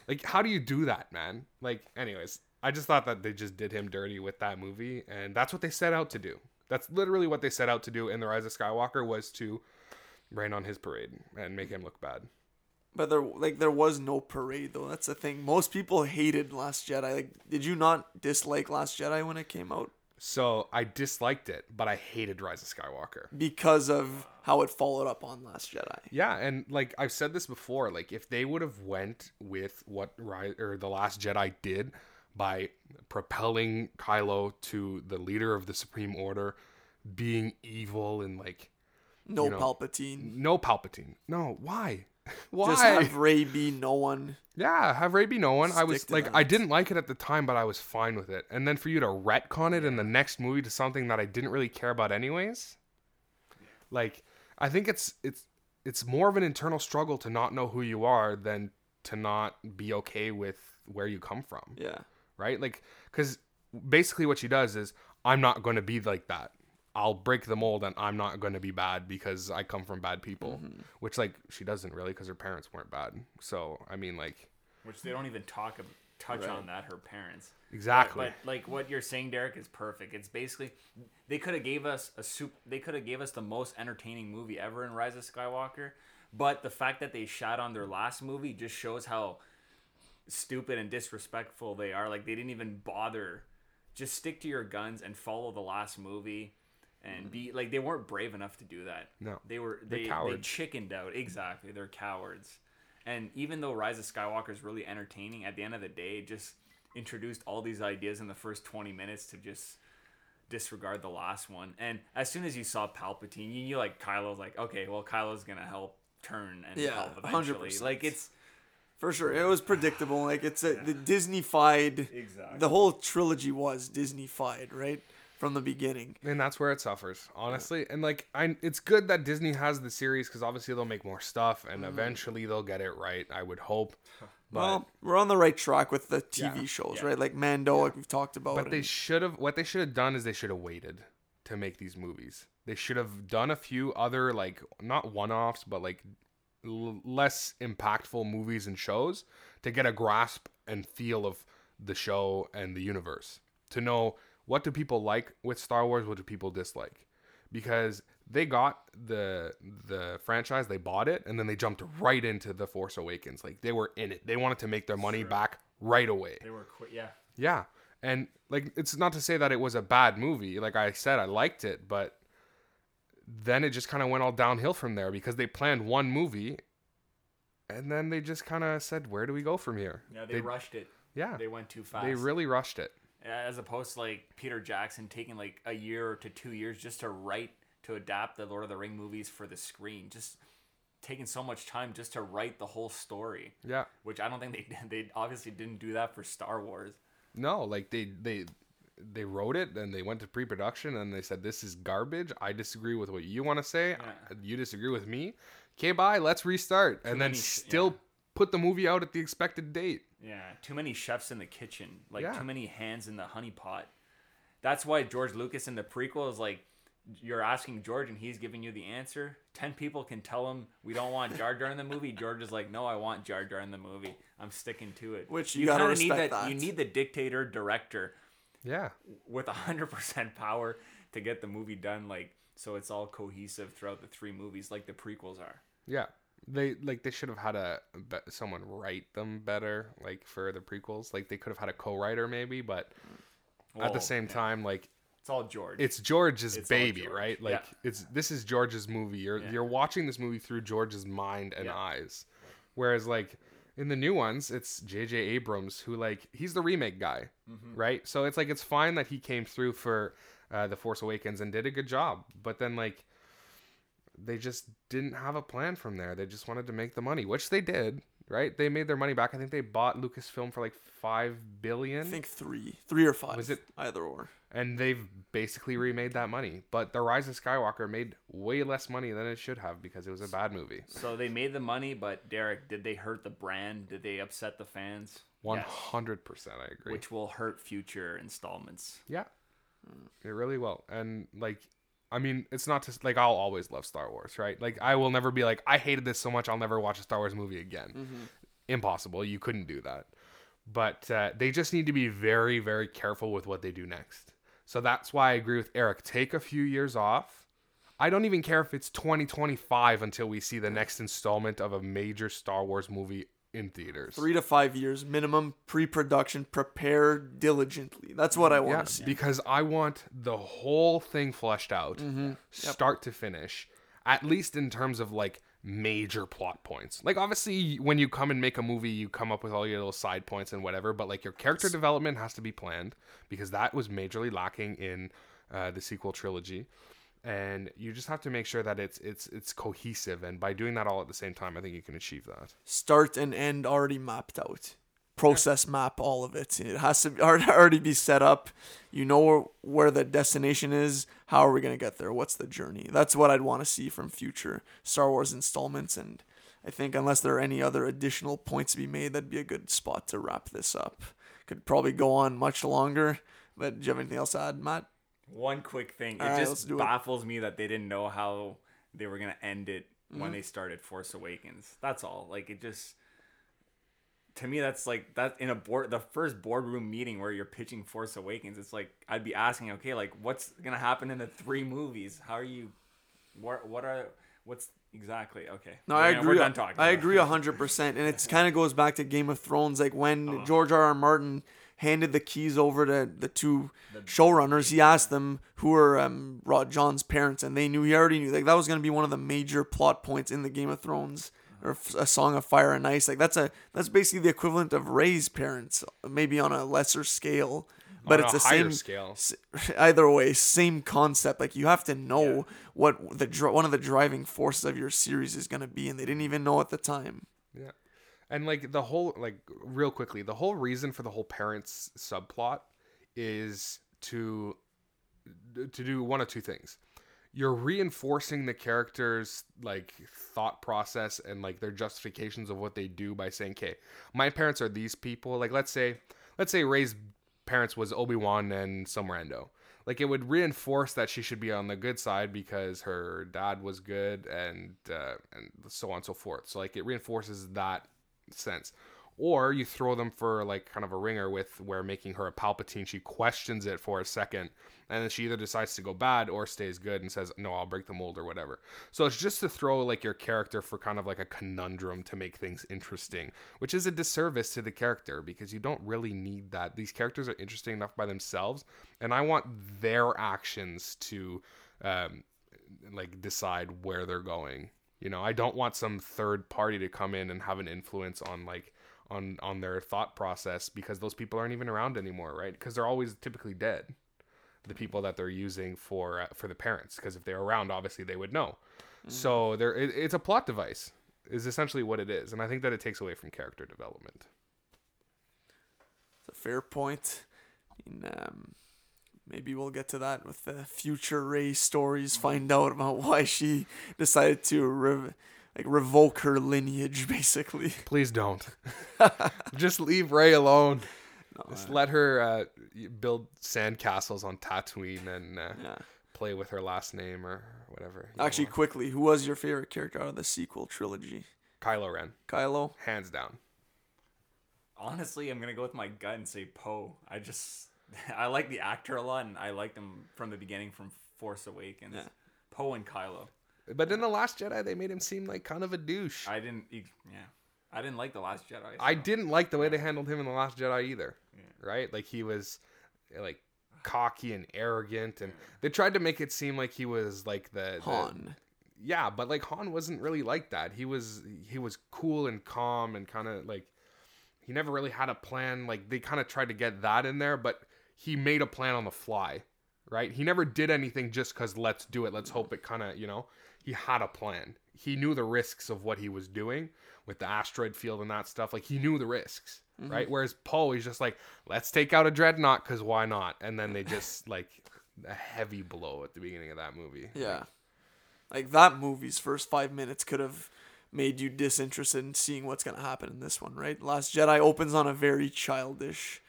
Like how do you do that, man? Like anyways, I just thought that they just did him dirty with that movie and that's what they set out to do. That's literally what they set out to do in The Rise of Skywalker was to rain on his parade and make him look bad. But there, like, there was no parade though. That's the thing. Most people hated Last Jedi. Like, did you not dislike Last Jedi when it came out So I disliked it, but I hated Rise of Skywalker. because of how it followed up on Last Jedi? Yeah, and like I've said this before, like if they would have went with what Rise or the Last Jedi did by propelling Kylo to the leader of the Supreme Order, being evil and like No You know, Palpatine. no Palpatine. No, why? Why? Just have Rey be no one. Yeah, have Rey be no one. I was like, that. I didn't like it at the time, but I was fine with it. And then for you to retcon it in the next movie to something that I didn't really care about anyways, like I think it's it's it's more of an internal struggle to not know who you are than to not be okay with where you come from, Yeah. Right? Like, because basically what she does is, I'm not going to be like that. I'll break the mold and I'm not going to be bad because I come from bad people, Mm-hmm. which like she doesn't really because her parents weren't bad. So I mean, like. Which they don't even talk ab- touch Right. on that her parents. Exactly. But, but like what you're saying, Derek, is perfect. It's basically they could have gave us a soup. They could have gave us the most entertaining movie ever in Rise of Skywalker. But the fact that they shot on their last movie just shows how stupid and disrespectful they are. Like they didn't even bother. Just stick to your guns and follow the last movie, and be like they weren't brave enough to do that. No. they were. They, they chickened out. Exactly, they're cowards. And even though Rise of Skywalker is really entertaining, at the end of the day, it just introduced all these ideas in the first 20 minutes to just disregard the last one. And as soon as you saw Palpatine, you knew like Kylo's like, okay, well Kylo's gonna help turn and Yeah, help eventually. 100%. Like it's For sure. It was predictable. Like, it's a, the Disney-fied. Exactly. The whole trilogy was Disney-fied, right? From the beginning. and that's where it suffers honestly and like i it's good that disney has the series because obviously they'll make more stuff and mm-hmm. eventually they'll get it right i would hope but well, we're on the right track with the TV Yeah, shows, yeah. right? Like Mando, like we've talked about. but they should have what they should have done is they should have waited to make these movies they should have done a few other like not one-offs but like l- less impactful movies and shows to get a grasp and feel of the show and the universe to know what do people like with Star Wars what do people dislike because they got the the franchise they bought it and then they jumped right into the Force Awakens like they were in it they wanted to make their money back right away they were quick. Yeah, yeah. And like it's not to say that it was a bad movie. Like I said, I liked it, but then it just kind of went all downhill from there because they planned one movie and then they just kind of said, "Where do we go from here?" yeah, they, they rushed it. yeah. They went too fast. They really rushed it. as opposed to like Peter Jackson taking like a year to two years just to write to adapt the Lord of the Ring movies for the screen, just taking so much time just to write the whole story. Yeah. Which I don't think they did they obviously didn't do that for Star Wars. No, like they they they wrote it and they went to pre-production and they said this is garbage. I disagree with what you want to say. Yeah. You disagree with me. Okay, bye. Let's restart. and then many still yeah. put the movie out at the expected date. Yeah, too many chefs in the kitchen, like Yeah. too many hands in the honey pot. That's why George Lucas in the prequel is like, you're asking George and he's giving you the answer. Ten people can tell him we don't want Jar Jar in the movie. George is like, no, I want Jar Jar in the movie. I'm sticking to it. Which you gotta kinda need respect that. that. You need the dictator director Yeah. with hundred percent power to get the movie done. Like so, it's all cohesive throughout the three movies, like the prequels are. Yeah, they like they should have had a someone write them better, like for the prequels. Like they could have had a co-writer maybe, but at the same yeah. time, like It's all George. it's George's It's baby, George. right? Like Yeah. it's this is George's movie. You're Yeah. you're watching this movie through George's mind and eyes. Whereas like in the new ones, it's J.J. Abrams who like he's the remake guy, Mm-hmm. right? So it's like it's fine that he came through for uh, the Force Awakens and did a good job, but then like they just didn't have a plan from there. They just wanted to make the money, which they did, right? They made their money back. I think they bought Lucasfilm for like five billion I think three, three or five. Was it- either or? and they've basically remade that money. But The Rise of Skywalker made way less money than it should have because it was a bad movie. so they made the money, but Derek, did they hurt the brand? Did they upset the fans? Hundred percent, I agree. Which will hurt future installments. yeah, it really will. And like, I mean, it's not just like I'll always love Star Wars, right? Like, I will never be like I hated this so much I'll never watch a Star Wars movie again. Impossible. You couldn't do that. But uh, they just need to be very, very careful with what they do next. So that's why I agree with Eric. Take a few years off. I don't even care if it's 2025 until we see the next installment of a major Star Wars movie in theaters. Three to five years minimum pre-production. Prepare diligently. That's what I want yeah, to see. because I want the whole thing fleshed out, start to finish, at least in terms of like major plot points. Like obviously, when you come and make a movie, you come up with all your little side points and whatever, but like your character development has to be planned because that was majorly lacking in uh, the sequel trilogy. And you just have to make sure that it's it's it's cohesive, and by doing that all at the same time, I think you can achieve that. Start and end already mapped out. Process map all of it. It has to be- already be set up. You know where, the destination is. How are we gonna get there? What's the journey? That's what I'd want to see from future Star Wars installments. And I think unless there are any other additional points to be made, that'd be a good spot to wrap this up. Could probably go on much longer. But do you have anything else to add, Matt? One quick thing. It right, just do it. baffles me that they didn't know how they were gonna end it Mm-hmm. when they started Force Awakens. That's all. Like it just to me that's like that in a board the first boardroom meeting where you're pitching Force Awakens, it's like I'd be asking, okay, like what's gonna happen in the three movies? How are you what what are what's exactly okay. No, We're I agree. We're done talking. I agree it. hundred percent, and it kind of goes back to Game of Thrones. Like when Uh-huh. George R. R. Martin handed the keys over to the two showrunners, he asked them who were um, Rod John's parents, and they knew. He already knew. Like that was gonna be one of the major plot points in the Game of Thrones or a Song of Fire and Ice. Like that's a that's basically the equivalent of Rey's parents, maybe on a lesser scale. But On it's a the same scale. either way, same concept. Like you have to know what the one of the driving forces of your series is gonna be, and they didn't even know at the time. Yeah. And like the whole like real quickly, the whole reason for the whole parents subplot is to to do one of two things. You're reinforcing the characters like thought process and like their justifications of what they do by saying, "Okay, my parents are these people." Like let's say let's say Rey's parents was Obi-Wan and some rando. Like it would reinforce that she should be on the good side because her dad was good and uh, and so on and so forth. So like it reinforces that sense. Or you throw them for like kind of a ringer with where making her a Palpatine, she questions it for a second, and then she either decides to go bad or stays good and says, "No, I'll break the mold" or whatever. So it's just to throw like your character for kind of like a conundrum to make things interesting, which is a disservice to the character because you don't really need that. These characters are interesting enough by themselves, and I want their actions to um, like decide where they're going. You know, I don't want some third party to come in and have an influence on like on on their thought process because those people aren't even around anymore, right? Because they're always typically dead. The people that they're using for uh, for the parents, because if they're around, obviously they would know. So there, it, it's a plot device, is essentially what it is, and I think that it takes away from character development. It's a fair point. I mean, um, maybe we'll get to that with the future Rey stories. Find out about why she decided to rev- like revoke her lineage, basically. Please don't. Just leave Rey alone. Just let her uh, build sandcastles on Tatooine and uh, Yeah. play with her last name or whatever. Actually, know. quickly, who was your favorite character out of the sequel trilogy? Kylo Ren, Kylo. hands down. Honestly, I'm gonna go with my gut and say Poe. I just I like the actor a lot, and I liked him from the beginning from Force Awakens. Yeah. Poe and Kylo. But in the Last Jedi, they made him seem like kind of a douche. I, I didn't. e- Yeah, I didn't like the Last Jedi. so- didn't like the way they handled him in the Last Jedi either. Right? Like he was, like cocky and arrogant, and they tried to make it seem like he was like the, the Han. yeah, but like Han wasn't really like that. He was he was cool and calm and kind of like he never really had a plan. Like they kind of tried to get that in there, but he made a plan on the fly, right? He never did anything just cuz let's do it. Let's hope it kind of, you know, he had a plan. He knew the risks of what he was doing with the asteroid field and that stuff. Like he knew the risks, mm-hmm. right? Whereas Poe he's just like, let's take out a dreadnought cuz why not? And then they just like a heavy blow at the beginning of that movie. Yeah. Like that movie's first five minutes could have made you disinterested in seeing what's gonna happen in this one, right? Last Jedi opens on a very childish.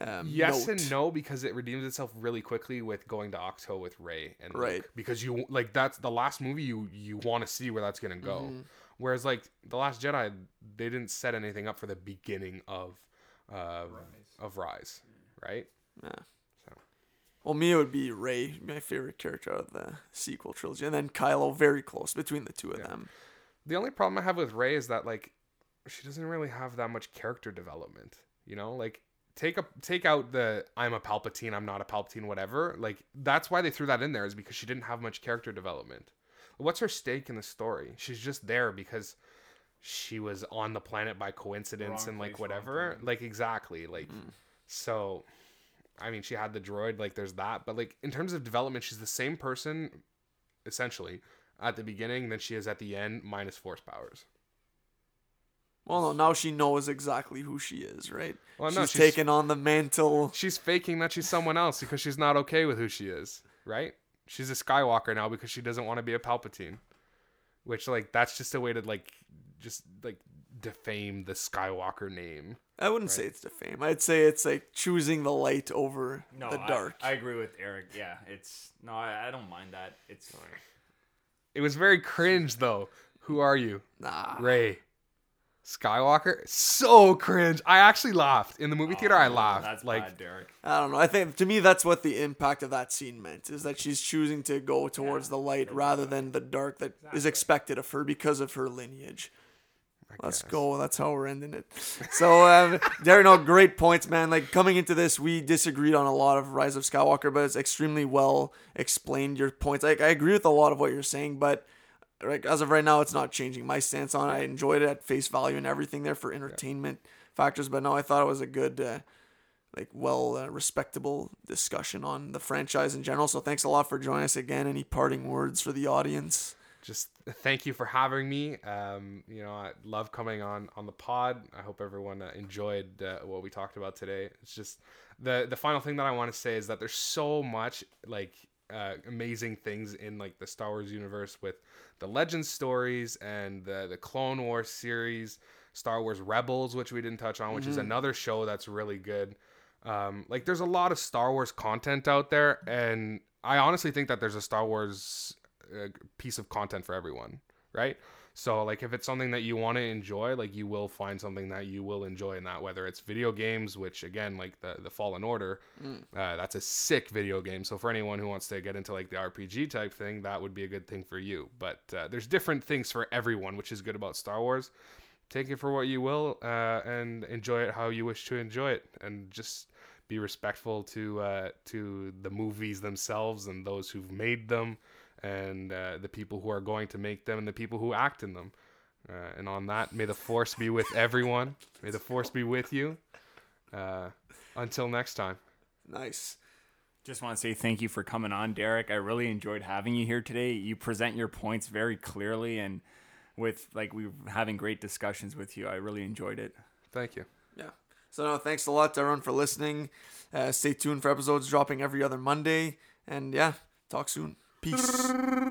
Um, yes note. and no because it redeems itself really quickly with going to Ahch-To with Rey and Luke. Because you like that's the last movie you you want to see where that's gonna go. Mm-hmm. Whereas like the Last Jedi, they didn't set anything up for the beginning of uh, of Rise, right? Yeah. So. Well, me it would be Rey, my favorite character of the sequel trilogy, and then Kylo, very close between the two of them. The only problem I have with Rey is that like she doesn't really have that much character development. You know, like take a take out the I'm a Palpatine, I'm not a Palpatine, whatever. Like that's why they threw that in there is because she didn't have much character development. What's her stake in the story? She's just there because she was on the planet by coincidence Wrong and like place, whatever. Like exactly. Like mm. so I mean she had the droid, like there's that. But like in terms of development, she's the same person essentially at the beginning than she is at the end, minus force powers. Well, no, now she knows exactly who she is, right? Well, she's, no, she's- taken on the mantle. She's faking that she's someone else because she's not okay with who she is, right? She's a Skywalker now because she doesn't want to be a Palpatine. Which like that's just a way to like just like defame the Skywalker name. I wouldn't say it's defame. I'd say it's like choosing the light over No, the I- dark. I, agree with Eric. Yeah, it's no, I, I don't mind that. It's It was very cringe though. Who are you? nah. Rey. Skywalker? So cringe. I actually laughed. In the movie theater I Oh, laughed. That's like bad, Derek. I don't know. I think to me that's what the impact of that scene meant is that she's choosing to go towards the light rather than the dark that is expected of her because of her lineage. Let's guess. go. That's how we're ending it. So, um, Darren, no, great points, man. Like coming into this, we disagreed on a lot of Rise of Skywalker, but it's extremely well explained. Your points, like I agree with a lot of what you're saying, but like as of right now, it's not changing my stance on. it. I enjoyed it at face value and everything there for entertainment factors, but no, I thought it was a good. Uh, like well uh, respectable discussion on the franchise in general. So thanks a lot for joining us again. Any parting words for the audience? just thank you for having me. Um, you know, I love coming on on the pod. I hope everyone uh, enjoyed uh, what we talked about today. It's just the the final thing that I want to say is that there's so much like uh, amazing things in like the Star Wars universe with the Legend stories and the the Clone Wars series, Star Wars Rebels, which we didn't touch on, which is another show that's really good. Um, like there's a lot of Star Wars content out there, and I honestly think that there's a Star Wars uh, piece of content for everyone, right? So like if it's something that you want to enjoy, like you will find something that you will enjoy in that. Whether it's video games, which again, like the the Fallen Order, uh, that's a sick video game. So for anyone who wants to get into like the RPG type thing, that would be a good thing for you. But uh, there's different things for everyone, which is good about Star Wars. Take it for what you will, uh, and enjoy it how you wish to enjoy it, and just be respectful to uh, to the movies themselves and those who've made them, and uh, the people who are going to make them, and the people who act in them. Uh, and on that, may the force be with everyone. May the force be with you. Uh, until next time. Nice. Just want to say thank you for coming on, Derek. I really enjoyed having you here today. You present your points very clearly and with like we were having great discussions with you. I really enjoyed it. Thank you. Yeah. So no, thanks a lot to everyone for listening. Uh, stay tuned for episodes dropping every other Monday. And yeah, talk soon. Peace.